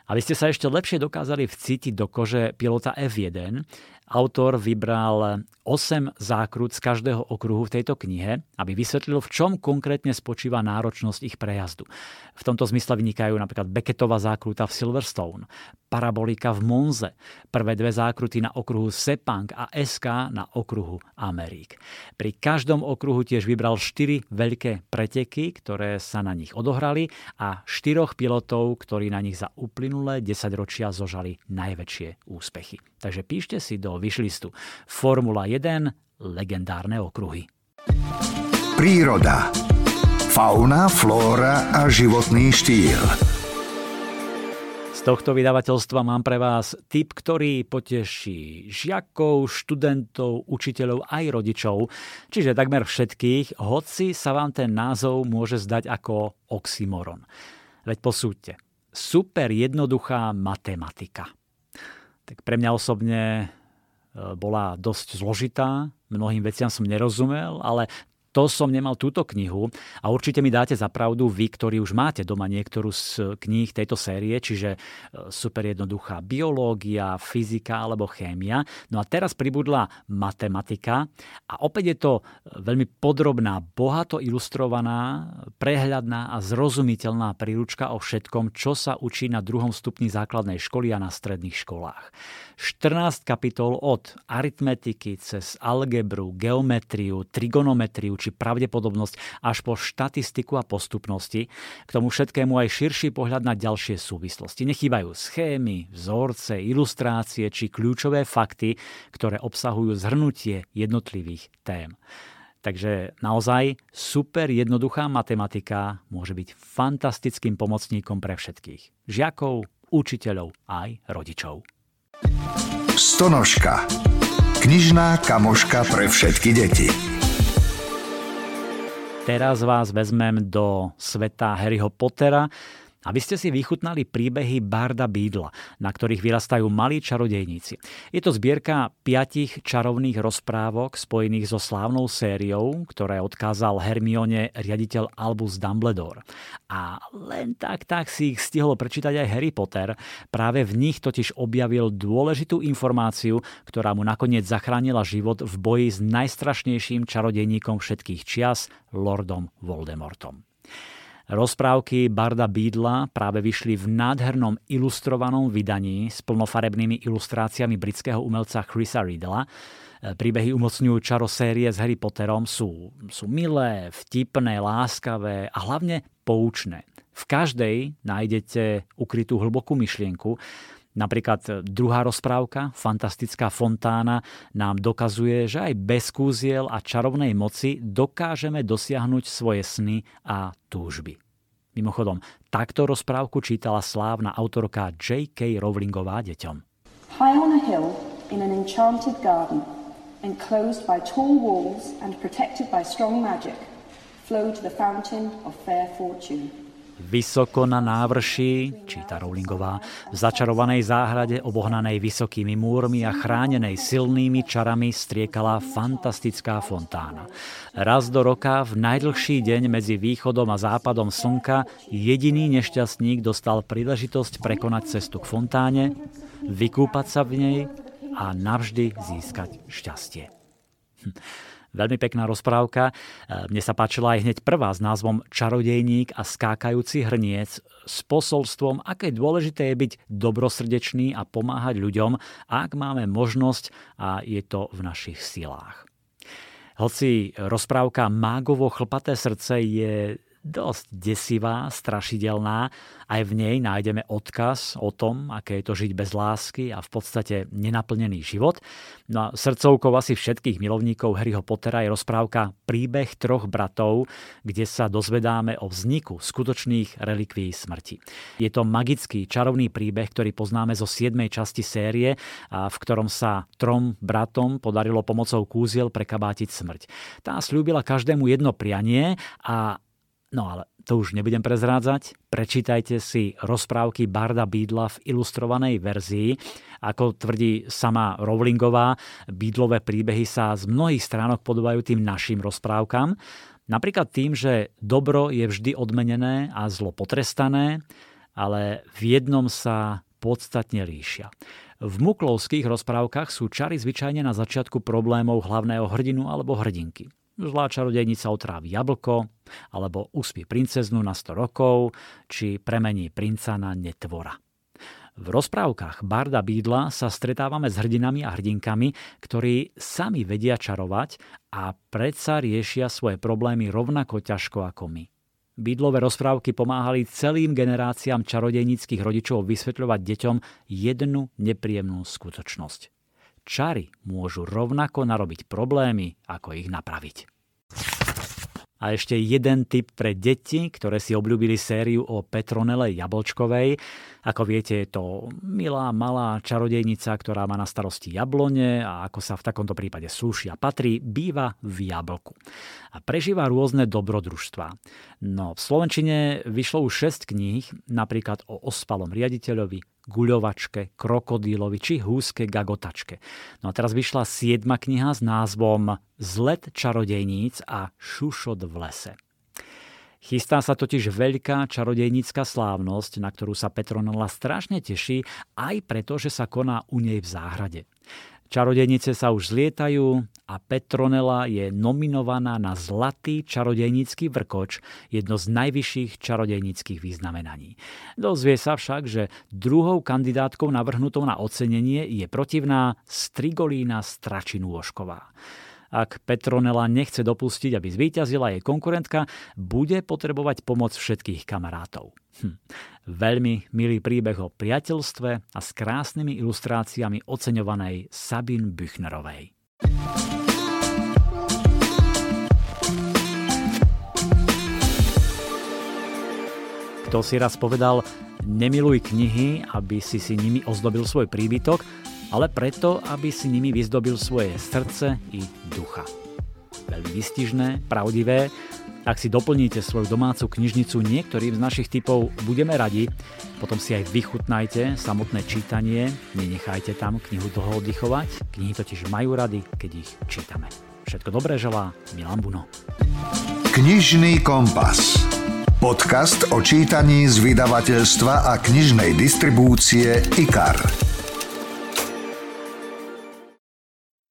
Aby ste sa ešte lepšie dokázali vcítiť do kože pilota F1, autor vybral 8 zákrut z každého okruhu v tejto knihe, aby vysvetlil, v čom konkrétne spočíva náročnosť ich prejazdu. V tomto zmysle vynikajú napríklad Beckettová zákruta v Silverstone, parabolika v Monze, prvé dve zákruty na okruhu Sepang a SK na okruhu Amerik. Pri každom okruhu tiež vybral 4 veľké preteky, ktoré sa na nich odohrali a štyroch pilotov, ktorí na nich za uplynulé 10 ročia zožali najväčšie úspechy. Takže píšte si do vyšlistu Formula 1 legendárne okruhy. Príroda. Fauna, flóra a životný štýl. Z tohto vydavateľstva mám pre vás tip, ktorý poteší žiakov, študentov, učiteľov aj rodičov, čiže takmer všetkých, hoci sa vám ten názov môže zdať ako oxymoron. Veď posúďte. Super jednoduchá matematika. Tak pre mňa osobne E, bola dosť zložitá, mnohým veciam som nerozumel, ale to som nemal túto knihu a určite mi dáte za pravdu vy, ktorí už máte doma niektorú z kníh tejto série, čiže e, super jednoduchá biológia, fyzika alebo chémia. No a teraz pribudla matematika a opäť je to e, veľmi podrobná, bohato ilustrovaná, prehľadná a zrozumiteľná príručka o všetkom, čo sa učí na druhom stupni základnej školy a na stredných školách. 14 kapitol od aritmetiky cez algebru, geometriu, trigonometriu či pravdepodobnosť až po štatistiku a postupnosti. K tomu všetkému aj širší pohľad na ďalšie súvislosti. Nechýbajú schémy, vzorce, ilustrácie či kľúčové fakty, ktoré obsahujú zhrnutie jednotlivých tém. Takže naozaj super jednoduchá matematika môže byť fantastickým pomocníkom pre všetkých. Žiakov, učiteľov aj rodičov. Stonožka. Knižná kamoška pre všetky deti. Teraz vás vezmem do sveta Harryho Pottera, aby ste si vychutnali príbehy Barda Beadla, na ktorých vyrastajú malí čarodejníci. Je to zbierka piatich čarovných rozprávok spojených so slávnou sériou, ktoré odkázal Hermione riaditeľ Albus Dumbledore. A len tak tak si ich stihol prečítať aj Harry Potter. Práve v nich totiž objavil dôležitú informáciu, ktorá mu nakoniec zachránila život v boji s najstrašnejším čarodejníkom všetkých čias, Lordom Voldemortom. Rozprávky Barda Bídla práve vyšli v nádhernom ilustrovanom vydaní s plnofarebnými ilustráciami britského umelca Chrisa Riddla. Príbehy umocňujú čaro série s Harry Potterom, sú, sú milé, vtipné, láskavé a hlavne poučné. V každej nájdete ukrytú hlbokú myšlienku, Napríklad druhá rozprávka, Fantastická fontána, nám dokazuje, že aj bez kúziel a čarovnej moci dokážeme dosiahnuť svoje sny a túžby. Mimochodom, takto rozprávku čítala slávna autorka J.K. Rowlingová deťom. High on a hill, in an enchanted garden, enclosed by tall walls and protected by strong magic, flowed the fountain of fair fortune. Vysoko na návrši, číta Rowlingová, v začarovanej záhrade obohnanej vysokými múrmi a chránenej silnými čarami striekala fantastická fontána. Raz do roka, v najdlhší deň medzi východom a západom slnka, jediný nešťastník dostal príležitosť prekonať cestu k fontáne, vykúpať sa v nej a navždy získať šťastie. Hm. Veľmi pekná rozprávka. E, mne sa páčila aj hneď prvá s názvom Čarodejník a skákajúci hrniec s posolstvom, aké dôležité je byť dobrosrdečný a pomáhať ľuďom, ak máme možnosť a je to v našich silách. Hoci rozprávka Mágovo chlpaté srdce je dosť desivá, strašidelná. Aj v nej nájdeme odkaz o tom, aké je to žiť bez lásky a v podstate nenaplnený život. No a srdcovkou asi všetkých milovníkov Harryho Pottera je rozprávka Príbeh troch bratov, kde sa dozvedáme o vzniku skutočných relikví smrti. Je to magický, čarovný príbeh, ktorý poznáme zo 7. časti série, v ktorom sa trom bratom podarilo pomocou kúziel prekabátiť smrť. Tá slúbila každému jedno prianie a No ale to už nebudem prezrádzať. Prečítajte si rozprávky Barda Bídla v ilustrovanej verzii. Ako tvrdí sama Rowlingová, Bídlové príbehy sa z mnohých stránok podobajú tým našim rozprávkam. Napríklad tým, že dobro je vždy odmenené a zlo potrestané, ale v jednom sa podstatne líšia. V muklovských rozprávkach sú čary zvyčajne na začiatku problémov hlavného hrdinu alebo hrdinky. Zlá čarodejnica otrávi jablko, alebo uspí princeznu na 100 rokov, či premení princa na netvora. V rozprávkach Barda Bídla sa stretávame s hrdinami a hrdinkami, ktorí sami vedia čarovať a predsa riešia svoje problémy rovnako ťažko ako my. Bídlové rozprávky pomáhali celým generáciám čarodejníckých rodičov vysvetľovať deťom jednu nepríjemnú skutočnosť čary môžu rovnako narobiť problémy, ako ich napraviť. A ešte jeden tip pre deti, ktoré si obľúbili sériu o Petronele Jablčkovej. Ako viete, je to milá, malá čarodejnica, ktorá má na starosti jablone a ako sa v takomto prípade slúši a patrí, býva v jablku. A prežíva rôzne dobrodružstva. No, v Slovenčine vyšlo už 6 kníh, napríklad o ospalom riaditeľovi, guľovačke, krokodílovi či húske gagotačke. No a teraz vyšla siedma kniha s názvom Zlet čarodejníc a Šušot v lese. Chystá sa totiž veľká čarodejnícka slávnosť, na ktorú sa Petronela strašne teší, aj preto, že sa koná u nej v záhrade. Čarodejnice sa už zlietajú a Petronela je nominovaná na Zlatý čarodejnícky vrkoč, jedno z najvyšších čarodejníckých vyznamenaní. Dozvie sa však, že druhou kandidátkou navrhnutou na ocenenie je protivná Strigolína Stračinôšková. Ak Petronela nechce dopustiť, aby zvíťazila jej konkurentka, bude potrebovať pomoc všetkých kamarátov. Hm. Veľmi milý príbeh o priateľstve a s krásnymi ilustráciami oceňovanej Sabin Büchnerovej. Kto si raz povedal, nemiluj knihy, aby si si nimi ozdobil svoj príbytok, ale preto, aby si nimi vyzdobil svoje srdce i ducha. Veľmi vystižné, pravdivé. Ak si doplníte svoju domácu knižnicu niektorým z našich typov, budeme radi. Potom si aj vychutnajte samotné čítanie, nenechajte tam knihu dlho oddychovať. Knihy totiž majú rady, keď ich čítame. Všetko dobré želá Milan Buno. Knižný kompas. Podcast o čítaní z vydavateľstva a knižnej distribúcie IKAR.